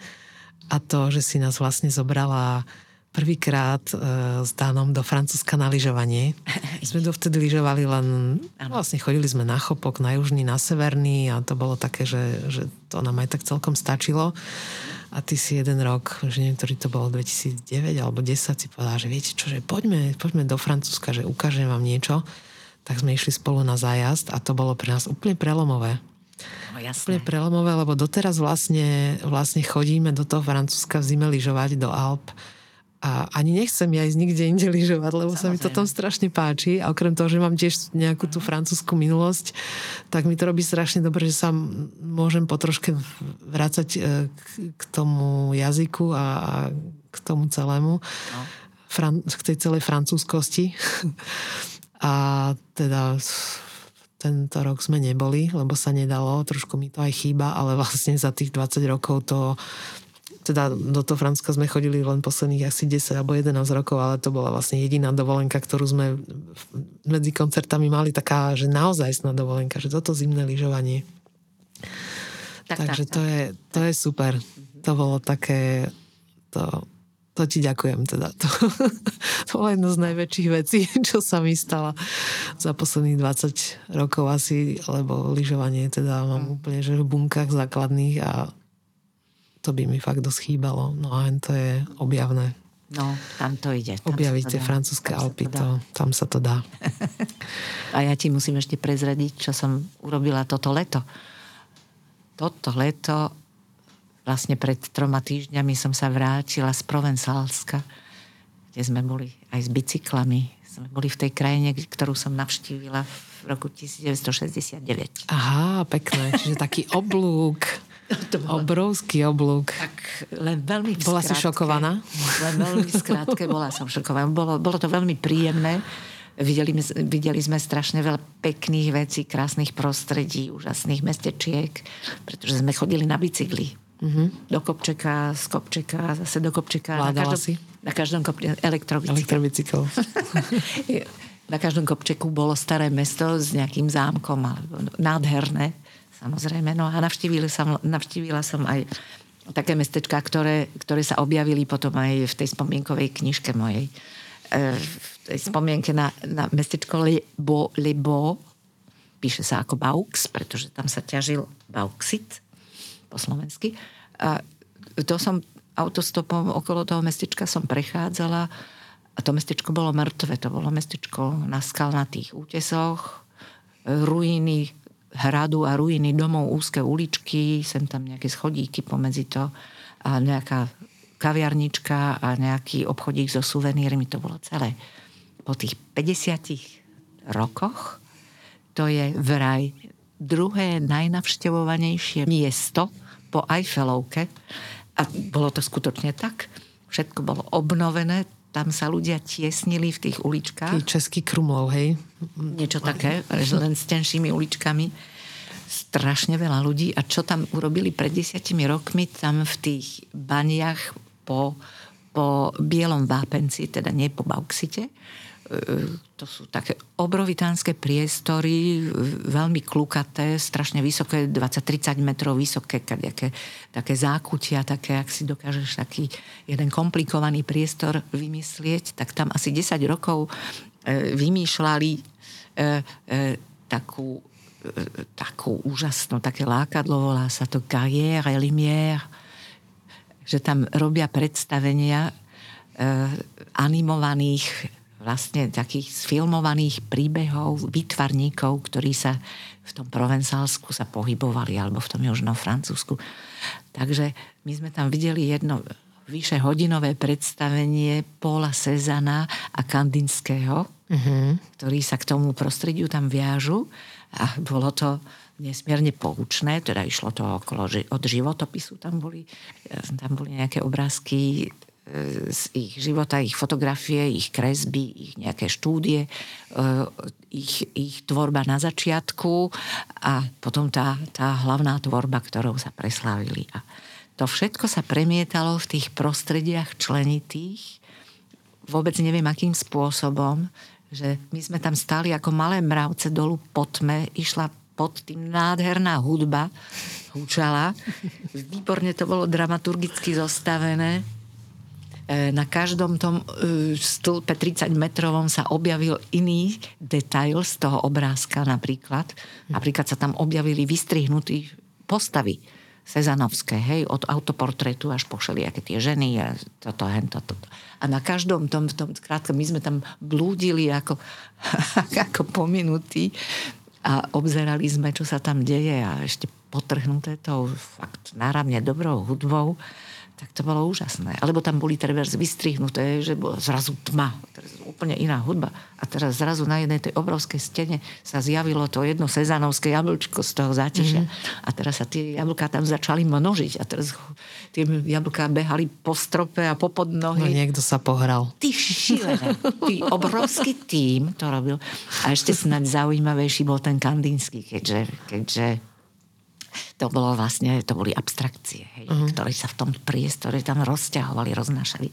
a to, že si nás vlastne zobrala prvýkrát e, s Danom do Francúzska na lyžovanie. Sme dovtedy lyžovali len, ano. vlastne chodili sme na chopok, na južný, na severný a to bolo také, že, že to nám aj tak celkom stačilo. A ty si jeden rok, že neviem, ktorý to bolo 2009 alebo 10, si povedala, že viete čo, že poďme, poďme do Francúzska, že ukážem vám niečo. Tak sme išli spolu na zájazd a to bolo pre nás úplne prelomové. No, jasné. Úplne prelomové, lebo doteraz vlastne, vlastne chodíme do toho Francúzska v zime lyžovať do Alp a ani nechcem ja ísť nikde inde lyžovať, lebo Samozrejme. sa mi to tam strašne páči a okrem toho, že mám tiež nejakú tú francúzsku minulosť, tak mi to robí strašne dobre, že sa môžem po troške vrácať e, k tomu jazyku a k tomu celému, no. Fran- k tej celej francúzskosti. A teda tento rok sme neboli, lebo sa nedalo, trošku mi to aj chýba, ale vlastne za tých 20 rokov to teda do toho Francúzska sme chodili len posledných asi 10 alebo 11 rokov, ale to bola vlastne jediná dovolenka, ktorú sme medzi koncertami mali taká, že naozaj sná dovolenka, že toto zimné lyžovanie. Tak, Takže tak, to, tak. Je, to je super. To bolo také, to, to ti ďakujem teda. To, to bola jedna z najväčších vecí, čo sa mi stala za posledných 20 rokov asi, lebo lyžovanie teda mám úplne že v bunkách základných a to by mi fakt dosť chýbalo. No a to je objavné. No, tam to ide. Tam Objaviť tie francúzske Alpy, to, tam sa to dá. a ja ti musím ešte prezradiť, čo som urobila toto leto. Toto leto, vlastne pred troma týždňami som sa vrátila z Provencálska, kde sme boli aj s bicyklami. Sme boli v tej krajine, ktorú som navštívila v roku 1969. Aha, pekné. Čiže taký oblúk. To bolo, Obrovský oblúk. Tak len veľmi Bola skrátke, si šokovaná? Len veľmi skrátke bola som šokovaná. Bolo, bolo to veľmi príjemné. Videli, videli sme strašne veľa pekných vecí, krásnych prostredí, úžasných mestečiek, pretože sme chodili na bicykli. Mm-hmm. Do kopčeka, z kopčeka, zase do kopčeka. na každom, si? Na každom kopčeku elektrobicykel. Elektrobicykel. na každom kopčeku bolo staré mesto s nejakým zámkom, alebo nádherné Samozrejme, no a navštívila som, navštívila som aj také mestečka, ktoré, ktoré sa objavili potom aj v tej spomienkovej knižke mojej. E, v tej spomienke na, na mestečko Lebo, Lebo píše sa ako Baux, pretože tam sa ťažil bauxit po slovensky. A to som autostopom okolo toho mestečka som prechádzala a to mestečko bolo mŕtve. To bolo mestečko na skalnatých útesoch, ruiny hradu a ruiny domov, úzke uličky, sem tam nejaké schodíky pomedzi to a nejaká kaviarnička a nejaký obchodík so suvenírmi, to bolo celé. po tých 50 rokoch to je vraj druhé najnavštevovanejšie miesto po Eiffelovke. A bolo to skutočne tak. Všetko bolo obnovené, tam sa ľudia tiesnili v tých uličkách. Taký český Krumlov, hej? Niečo také, len s tenšími uličkami. Strašne veľa ľudí. A čo tam urobili pred desiatimi rokmi, tam v tých baniach po, po bielom vápenci, teda nie po bauxite, to sú také obrovitánske priestory, veľmi klukaté, strašne vysoké, 20-30 metrov vysoké, kadejaké, také zákutia, také, ak si dokážeš taký jeden komplikovaný priestor vymyslieť, tak tam asi 10 rokov e, vymýšľali e, e, takú, takú úžasnú, také lákadlo, volá sa to Carrière et Lumière, že tam robia predstavenia animovaných vlastne takých sfilmovaných príbehov, vytvarníkov, ktorí sa v tom Provenzálsku sa pohybovali, alebo v tom južnom Francúzsku. Takže my sme tam videli jedno vyše hodinové predstavenie Paula Cezana a Kandinského, uh-huh. ktorí sa k tomu prostrediu tam viažu a bolo to nesmierne poučné, teda išlo to okolo, od životopisu, tam boli, tam boli nejaké obrázky z ich života, ich fotografie, ich kresby, ich nejaké štúdie, e, ich, ich tvorba na začiatku a potom tá, tá hlavná tvorba, ktorou sa preslávili. A to všetko sa premietalo v tých prostrediach členitých, vôbec neviem akým spôsobom, že my sme tam stáli ako malé mravce dolu po tme, išla pod tým nádherná hudba, húčala. Výborne to bolo dramaturgicky zostavené E, na každom tom e, stĺpe 30 metrovom sa objavil iný detail z toho obrázka napríklad. Napríklad sa tam objavili vystrihnutí postavy Sezanovské, hej, od autoportrétu až po všelijaké tie ženy a toto, hento, toto. A na každom tom, tom krátko, my sme tam blúdili ako, ako pominutí a obzerali sme, čo sa tam deje a ešte potrhnuté tou fakt náramne dobrou hudbou tak to bolo úžasné. Alebo tam boli treba vystrihnuté, že bola zrazu tma, úplne iná hudba. A teraz zrazu na jednej tej obrovskej stene sa zjavilo to jedno sezanovské jablčko z toho zátišia. Mm-hmm. A teraz sa tie jablká tam začali množiť. A teraz tie jablká behali po strope a po podnohy. No niekto sa pohral. Ty šilené. Ty obrovský tým to robil. A ešte snad zaujímavejší bol ten kandínsky, keďže, keďže to bolo vlastne, to boli abstrakcie, uh-huh. ktoré sa v tom priestore tam rozťahovali, roznášali.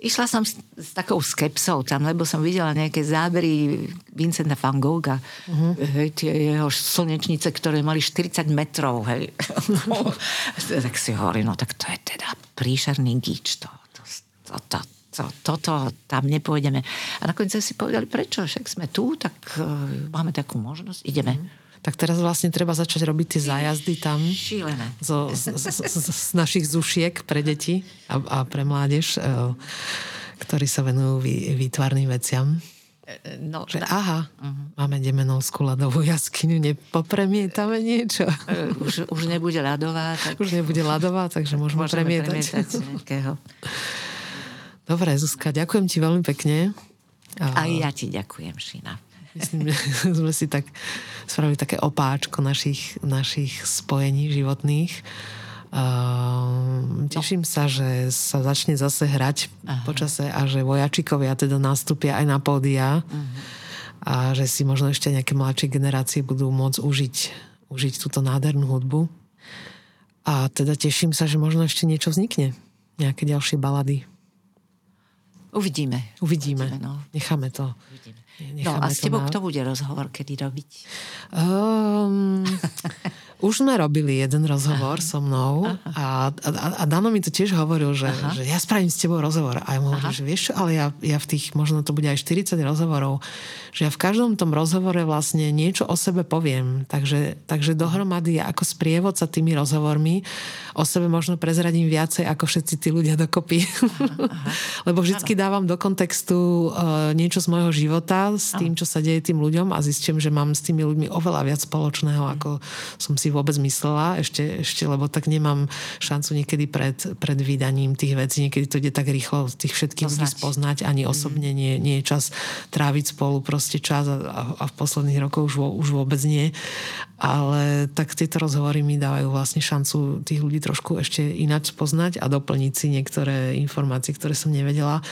Išla som s, s takou skepsou tam, lebo som videla nejaké zábery Vincenta van Gogha, uh-huh. hej, tie jeho slnečnice, ktoré mali 40 metrov, hej. tak si hovorím, no tak to je teda príšerný gíč, to, to, to, to, to, toto tam nepôjdeme. A nakoniec si povedali, prečo, však sme tu, tak uh, máme takú možnosť, ideme. Uh-huh tak teraz vlastne treba začať robiť tie zájazdy tam. Šílené. Zo, z, z, z, z našich zušiek pre deti a, a pre mládež, e, ktorí sa venujú vý, výtvarným veciam. E, no, že aha, uh-huh. máme Demenovskú ľadovú jaskyňu, nepopremietame niečo. E, už, už nebude ľadová. Tak... Už nebude ľadová, takže môžeme, môžeme premietať. premietať Dobre, Zuzka, ďakujem ti veľmi pekne. A ja ti ďakujem, Šina. Myslím, že sme si tak spravili také opáčko našich, našich spojení životných. Uh, teším sa, že sa začne zase hrať Aha. počase a že vojačikovia teda nastúpia aj na pódia uh-huh. a že si možno ešte nejaké mladšie generácie budú môcť užiť, užiť túto nádhernú hudbu. A teda teším sa, že možno ešte niečo vznikne. Nejaké ďalšie balady. Uvidíme. Uvidíme. Uvidíme no. Necháme to. Uvidíme. No a s tebou na... kto bude rozhovor kedy robiť? Um, už sme robili jeden rozhovor Aha. so mnou a, a, a Dano mi to tiež hovoril, že, že ja spravím s tebou rozhovor. A ja mu hovorím, že vieš čo, ale ja, ja v tých, možno to bude aj 40 rozhovorov, že ja v každom tom rozhovore vlastne niečo o sebe poviem. Takže, takže dohromady ja ako sprievod sa tými rozhovormi o sebe možno prezradím viacej ako všetci tí ľudia dokopy. Aha, aha. Lebo vždycky dávam do kontextu uh, niečo z môjho života s tým, čo sa deje tým ľuďom a zistím, že mám s tými ľuďmi oveľa viac spoločného, ako som si vôbec myslela, ešte, ešte lebo tak nemám šancu niekedy pred, pred vydaním tých vecí, niekedy to ide tak rýchlo tých všetkých ľudí spoznať, ani mhm. osobne nie, nie je čas tráviť spolu proste čas a, a v posledných rokoch už, už vôbec nie. Ale tak tieto rozhovory mi dávajú vlastne šancu tých ľudí trošku ešte ináč poznať a doplniť si niektoré informácie, ktoré som nevedela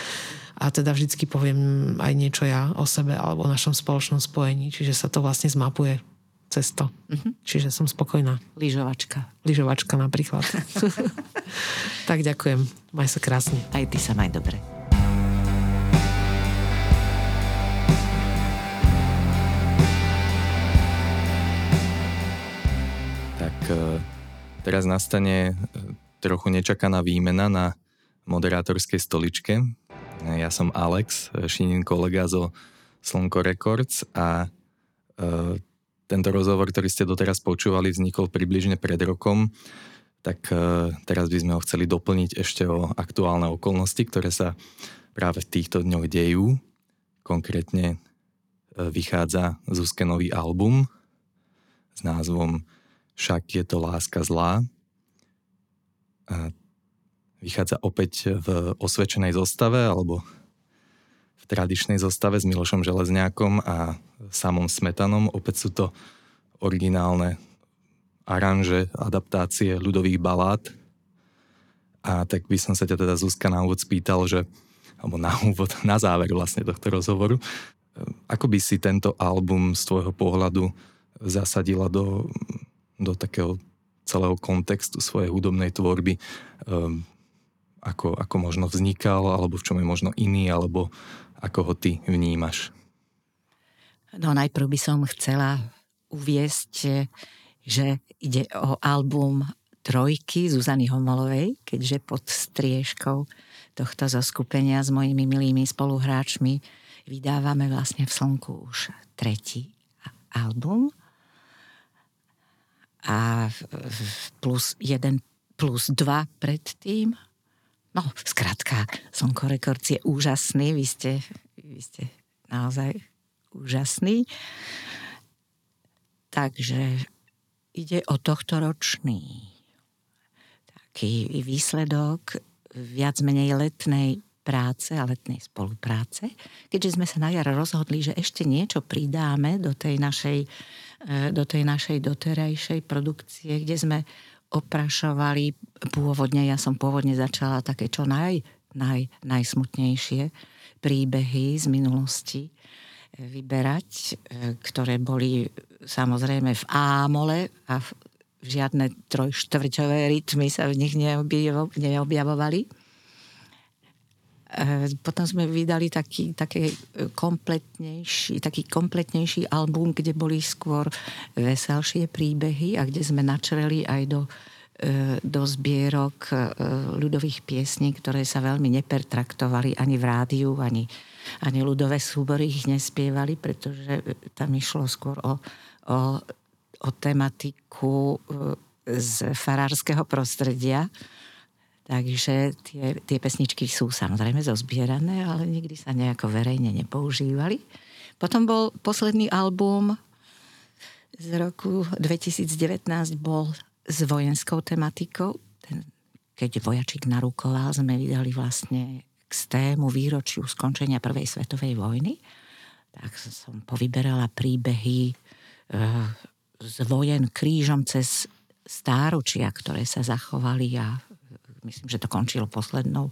a teda vždycky poviem aj niečo ja o sebe alebo o našom spoločnom spojení, čiže sa to vlastne zmapuje cesto. Mm-hmm. Čiže som spokojná. Lyžovačka. Lyžovačka napríklad. tak ďakujem. Maj sa krásne. Aj ty sa maj dobre. Teraz nastane e, trochu nečakaná výmena na moderátorskej stoličke. Ja som Alex, Šinin kolega zo Slnko Records a e, tento rozhovor, ktorý ste doteraz počúvali, vznikol približne pred rokom, tak e, teraz by sme ho chceli doplniť ešte o aktuálne okolnosti, ktoré sa práve v týchto dňoch dejú. Konkrétne e, vychádza Zuzke nový album s názvom Však je to láska zlá. A vychádza opäť v osvedčenej zostave alebo v tradičnej zostave s Milošom Železňákom a samom Smetanom. Opäť sú to originálne aranže, adaptácie ľudových balát. A tak by som sa ťa teda Zuzka na úvod spýtal, že, alebo na úvod, na záver vlastne tohto rozhovoru, ako by si tento album z tvojho pohľadu zasadila do, do takého celého kontextu svojej hudobnej tvorby? Um, ako, ako možno vznikal, alebo v čom je možno iný, alebo ako ho ty vnímaš? No najprv by som chcela uviesť, že ide o album Trojky Zuzany Homolovej, keďže pod striežkou tohto zoskupenia s mojimi milými spoluhráčmi vydávame vlastne v Slnku už tretí album a plus jeden plus dva predtým No, skrátka, Sonko Records je úžasný, vy ste, vy ste naozaj úžasný. Takže ide o tohto ročný taký výsledok viac menej letnej práce a letnej spolupráce, keďže sme sa na jar rozhodli, že ešte niečo pridáme do tej našej, e, do tej našej doterajšej produkcie, kde sme oprašovali pôvodne, ja som pôvodne začala také čo naj, naj, najsmutnejšie príbehy z minulosti e, vyberať, e, ktoré boli samozrejme v ámole a žiadne trojštvrťové rytmy sa v nich neobjavovali. E, potom sme vydali taký, taký, kompletnejší, taký kompletnejší album, kde boli skôr veselšie príbehy a kde sme načreli aj do, e, do zbierok ľudových piesní, ktoré sa veľmi nepertraktovali ani v rádiu, ani, ani ľudové súbory ich nespievali, pretože tam išlo skôr o, o, o tematiku z farárskeho prostredia Takže tie, tie pesničky sú samozrejme zozbierané, ale nikdy sa nejako verejne nepoužívali. Potom bol posledný album z roku 2019 bol s vojenskou tematikou. Ten, keď vojačik narukoval, sme vydali vlastne k tému výročiu skončenia Prvej svetovej vojny. Tak som povyberala príbehy e, z vojen krížom cez stáročia, ktoré sa zachovali a myslím, že to končilo poslednou,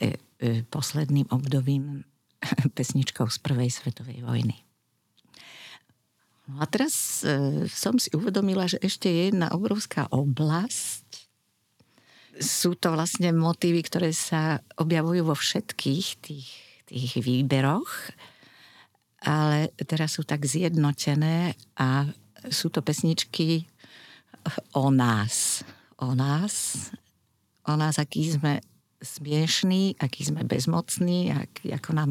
e, e, posledným obdobím pesničkou z Prvej svetovej vojny. No a teraz e, som si uvedomila, že ešte je jedna obrovská oblasť. Sú to vlastne motívy, ktoré sa objavujú vo všetkých tých, tých výberoch, ale teraz sú tak zjednotené a sú to pesničky o nás. O nás, o nás, aký sme smiešní, aký sme bezmocní, ak, ako, nám,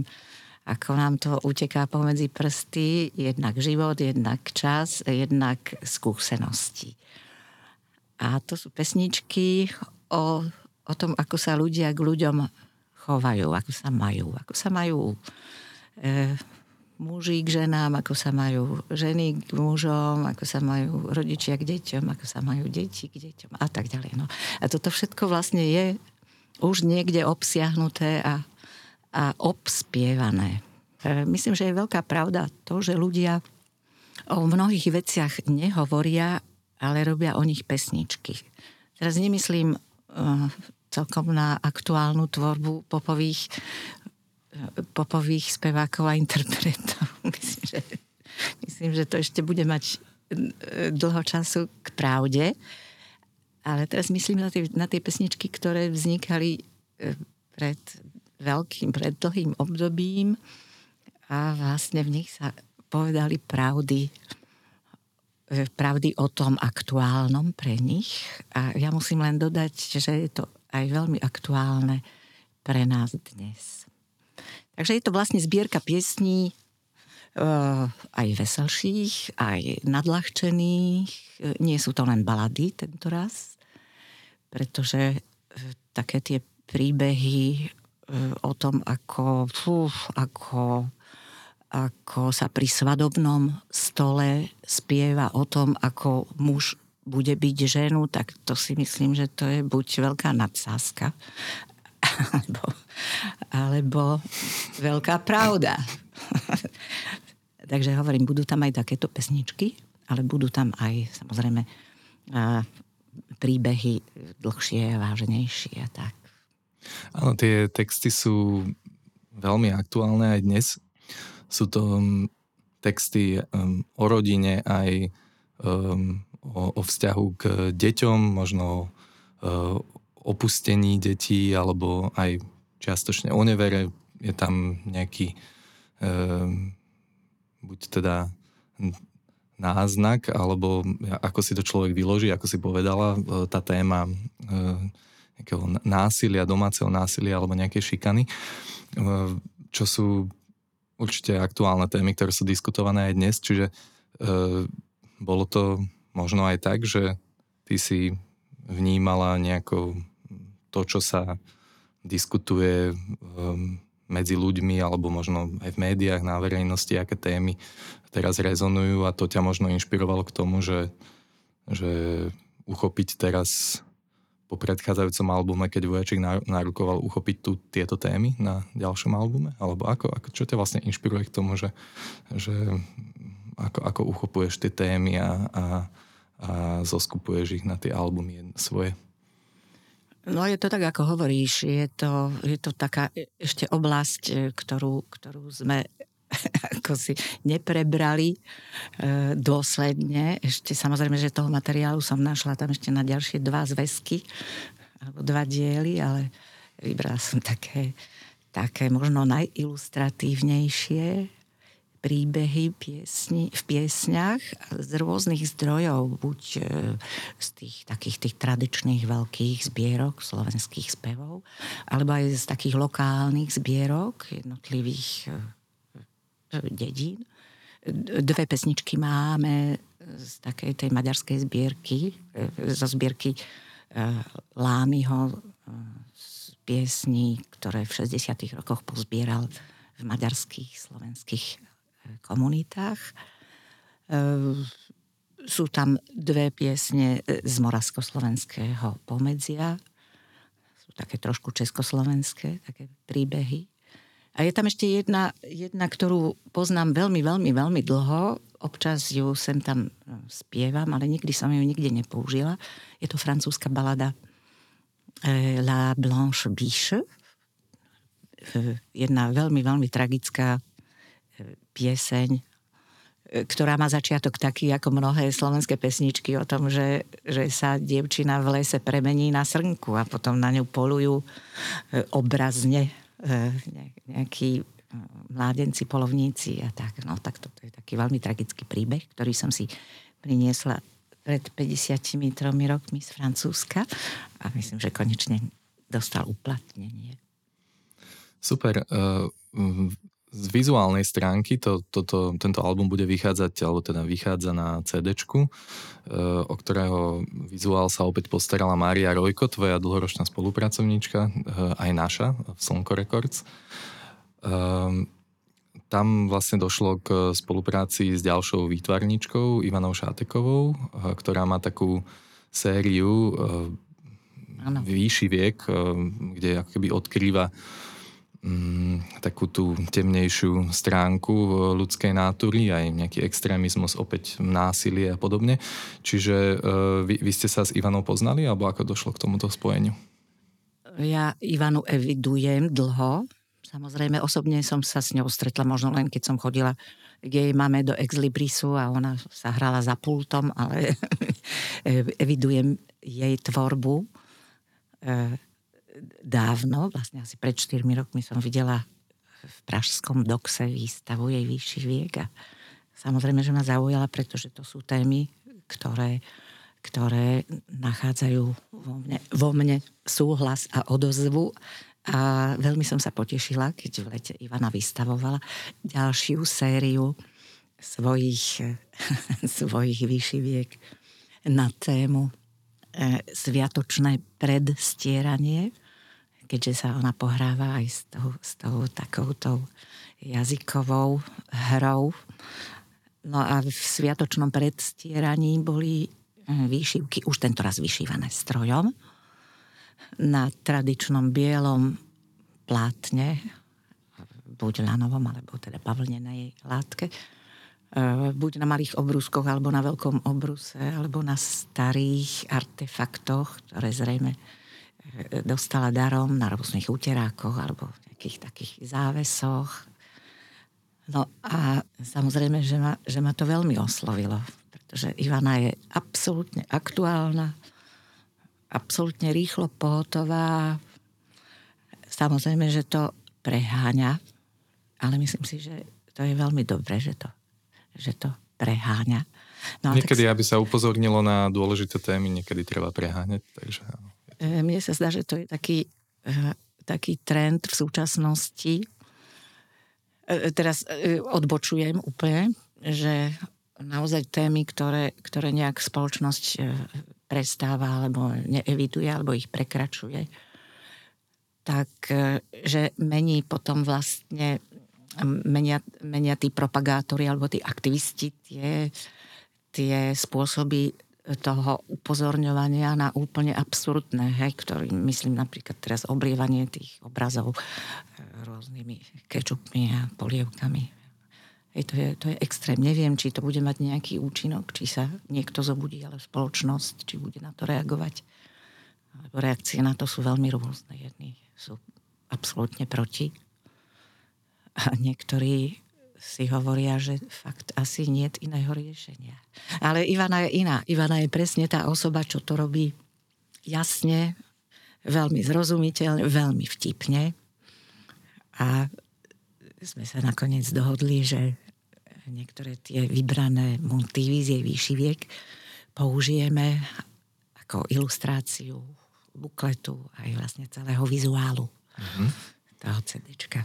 ako nám to uteká pomedzi prsty, jednak život, jednak čas, jednak skúsenosti. A to sú pesničky o, o tom, ako sa ľudia k ľuďom chovajú, ako sa majú, ako sa majú e, muži k ženám, ako sa majú ženy k mužom, ako sa majú rodičia k deťom, ako sa majú deti k deťom a tak ďalej. No. A toto všetko vlastne je už niekde obsiahnuté a, a obspievané. E, myslím, že je veľká pravda to, že ľudia o mnohých veciach nehovoria, ale robia o nich pesničky. Teraz nemyslím uh, celkom na aktuálnu tvorbu popových popových spevákov a interpretov. Myslím, že, myslím, že to ešte bude mať e, dlho času k pravde. Ale teraz myslím na tie, na tie pesničky, ktoré vznikali e, pred veľkým, pred dlhým obdobím a vlastne v nich sa povedali pravdy e, pravdy o tom aktuálnom pre nich. A ja musím len dodať, že je to aj veľmi aktuálne pre nás dnes. Takže je to vlastne zbierka piesní uh, aj veselších, aj nadľahčených. Nie sú to len balady tento raz, pretože uh, také tie príbehy uh, o tom, ako, fú, ako, ako sa pri svadobnom stole spieva o tom, ako muž bude byť ženu, tak to si myslím, že to je buď veľká nadsázka, alebo, alebo veľká pravda. Takže hovorím, budú tam aj takéto pesničky, ale budú tam aj samozrejme príbehy dlhšie a váženejšie a tak. Áno, tie texty sú veľmi aktuálne aj dnes. Sú to um, texty um, o rodine, aj um, o, o vzťahu k deťom, možno uh, opustení detí alebo aj čiastočne o nevere. Je tam nejaký e, buď teda náznak, alebo ako si to človek vyloží, ako si povedala, e, tá téma e, nejakého násilia, domáceho násilia alebo nejaké šikany, e, čo sú určite aktuálne témy, ktoré sú diskutované aj dnes, čiže e, bolo to možno aj tak, že ty si vnímala nejako to, čo sa diskutuje um, medzi ľuďmi alebo možno aj v médiách, na verejnosti, aké témy teraz rezonujú a to ťa možno inšpirovalo k tomu, že, že uchopiť teraz po predchádzajúcom albume, keď Vojačik narukoval uchopiť tu tieto témy na ďalšom albume? Alebo ako, ako čo ťa vlastne inšpiruje k tomu, že, že ako, ako uchopuješ tie témy a, a, a zoskupuješ ich na tie albumy svoje? No je to tak, ako hovoríš, je to, je to taká ešte oblasť, e, ktorú, ktorú sme ako si neprebrali e, dôsledne. Ešte samozrejme, že toho materiálu som našla tam ešte na ďalšie dva zväzky alebo dva diely, ale vybrala som také, také možno najilustratívnejšie príbehy piesni, v piesňach z rôznych zdrojov, buď e, z tých takých tých tradičných veľkých zbierok slovenských spevov, alebo aj z takých lokálnych zbierok jednotlivých e, e, dedín. Dve pesničky máme z takej tej maďarskej zbierky, zo zbierky Lámyho z piesní, ktoré v 60. rokoch pozbieral v maďarských, slovenských komunitách. E, sú tam dve piesne z moravsko-slovenského pomedzia. Sú také trošku československé, také príbehy. A je tam ešte jedna, jedna, ktorú poznám veľmi, veľmi, veľmi dlho. Občas ju sem tam e, spievam, ale nikdy som ju nikde nepoužila. Je to francúzska balada e, La Blanche Biche. Jedna veľmi, veľmi tragická pieseň, e, ktorá má začiatok taký ako mnohé slovenské pesničky o tom, že, že sa dievčina v lese premení na srnku a potom na ňu polujú e, obrazne e, nejakí mládenci, polovníci a tak. No tak toto je taký veľmi tragický príbeh, ktorý som si priniesla pred 53 rokmi z Francúzska a myslím, že konečne dostal uplatnenie. Super z vizuálnej stránky to, to, to, tento album bude vychádzať, alebo teda vychádza na CD, e, o ktorého vizuál sa opäť postarala Mária Rojko, tvoja dlhoročná spolupracovníčka, e, aj naša v Slnko Records. Ehm, tam vlastne došlo k spolupráci s ďalšou výtvarničkou Ivanou Šátekovou, ktorá má takú sériu ano. výšiviek, kde akoby odkrýva mm, takú tú temnejšiu stránku ľudskej nátury, aj nejaký extrémizmus, opäť násilie a podobne. Čiže e, vy, vy ste sa s Ivanou poznali, alebo ako došlo k tomuto spojeniu? Ja Ivanu evidujem dlho. Samozrejme, osobne som sa s ňou stretla možno len, keď som chodila k jej mame do Exlibrisu a ona sa hrala za pultom, ale evidujem jej tvorbu e, dávno, vlastne asi pred 4 rokmi som videla v Pražskom doxe výstavu jej vyšší viek a samozrejme, že ma zaujala, pretože to sú témy, ktoré, ktoré nachádzajú vo mne, vo mne súhlas a odozvu. A veľmi som sa potešila, keď v lete Ivana vystavovala ďalšiu sériu svojich, svojich vyšiviek na tému e, sviatočné predstieranie keďže sa ona pohráva aj s tou, s tou takouto jazykovou hrou. No a v sviatočnom predstieraní boli hm, výšivky, už tento raz vyšívané strojom, na tradičnom bielom plátne, buď lanovom, alebo teda pavlnenej látke, e, buď na malých obrúskoch, alebo na veľkom obruse, alebo na starých artefaktoch, ktoré zrejme dostala darom na rôznych uterákoch alebo nejakých takých závesoch. No a samozrejme, že ma, že ma to veľmi oslovilo, pretože Ivana je absolútne aktuálna, absolútne rýchlo pohotová. Samozrejme, že to preháňa, ale myslím si, že to je veľmi dobré, že to, že to preháňa. No, niekedy, tak... aby sa upozornilo na dôležité témy, niekedy treba preháňať, takže mne sa zdá, že to je taký, e, taký trend v súčasnosti. E, teraz odbočujem úplne, že naozaj témy, ktoré, ktoré nejak spoločnosť prestáva alebo neevituje, alebo ich prekračuje, tak že mení potom vlastne menia, menia tí propagátori alebo tí aktivisti tie, tie spôsoby toho upozorňovania na úplne absurdné, hej, ktorý myslím napríklad teraz oblievanie tých obrazov e, rôznymi kečupmi a polievkami. Hej, to, je, to je extrém. Neviem, či to bude mať nejaký účinok, či sa niekto zobudí, ale spoločnosť, či bude na to reagovať. Lebo reakcie na to sú veľmi rôzne. Jedni sú absolútne proti a niektorí si hovoria, že fakt asi nie je iného riešenia. Ale Ivana je iná. Ivana je presne tá osoba, čo to robí jasne, veľmi zrozumiteľne, veľmi vtipne. A sme sa nakoniec dohodli, že niektoré tie vybrané motívy z jej výšiviek použijeme ako ilustráciu bukletu aj vlastne celého vizuálu mm-hmm. toho CDčka.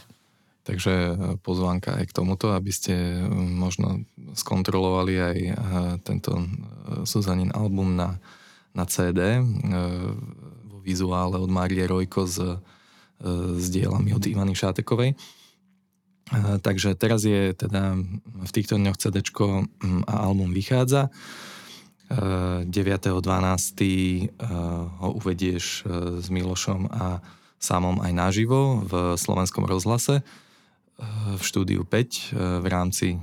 Takže e, pozvánka aj k tomuto, aby ste e, možno skontrolovali aj e, tento Suzanin album na, na CD vo vizuále od Márie Rojko s, s dielami od Ivany Šátekovej. Takže teraz je teda v týchto dňoch CD a album vychádza. 9.12. ho uvedieš s Milošom a samom aj naživo v slovenskom rozhlase v štúdiu 5 eh, v rámci eh,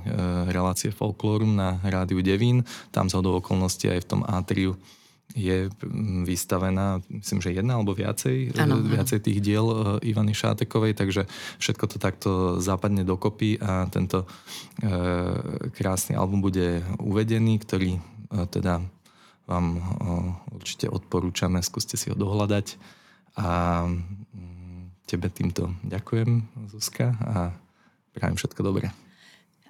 relácie Folklórum na rádiu Devín. Tam z okolností aj v tom atriu je mm, vystavená, myslím, že jedna alebo viacej, ano, eh, viacej tých diel Ivany Šátekovej, takže všetko to takto západne dokopy a tento e, krásny album bude uvedený, ktorý e, teda vám e, určite odporúčame, skúste si ho dohľadať. A mm, tebe týmto ďakujem, Zuzka, a Prajem všetko dobré.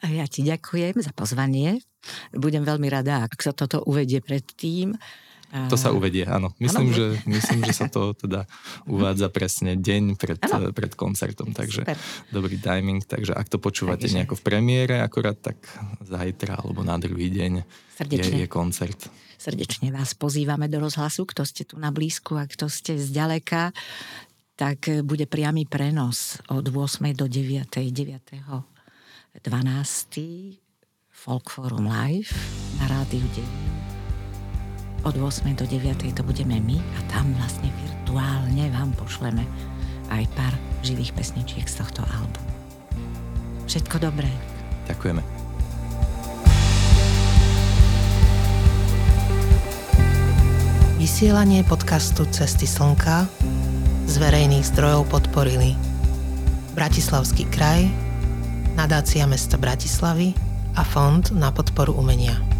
A ja ti ďakujem za pozvanie. Budem veľmi rada, ak sa toto uvedie predtým. To sa uvedie, áno. Myslím, ano. že, myslím, že sa to teda uvádza presne deň pred, pred koncertom, takže Super. dobrý timing. Takže ak to počúvate takže. nejako v premiére akorát, tak zajtra alebo na druhý deň je, je koncert. Srdečne vás pozývame do rozhlasu, kto ste tu na blízku a kto ste zďaleka tak bude priamy prenos od 8. do 9. 9. 12. Folk Forum Live na rádiu 9. Od 8. do 9. to budeme my a tam vlastne virtuálne vám pošleme aj pár živých pesničiek z tohto albumu. Všetko dobré. Ďakujeme. Vysielanie podcastu Cesty slnka z verejných zdrojov podporili Bratislavský kraj, nadácia mesta Bratislavy a Fond na podporu umenia.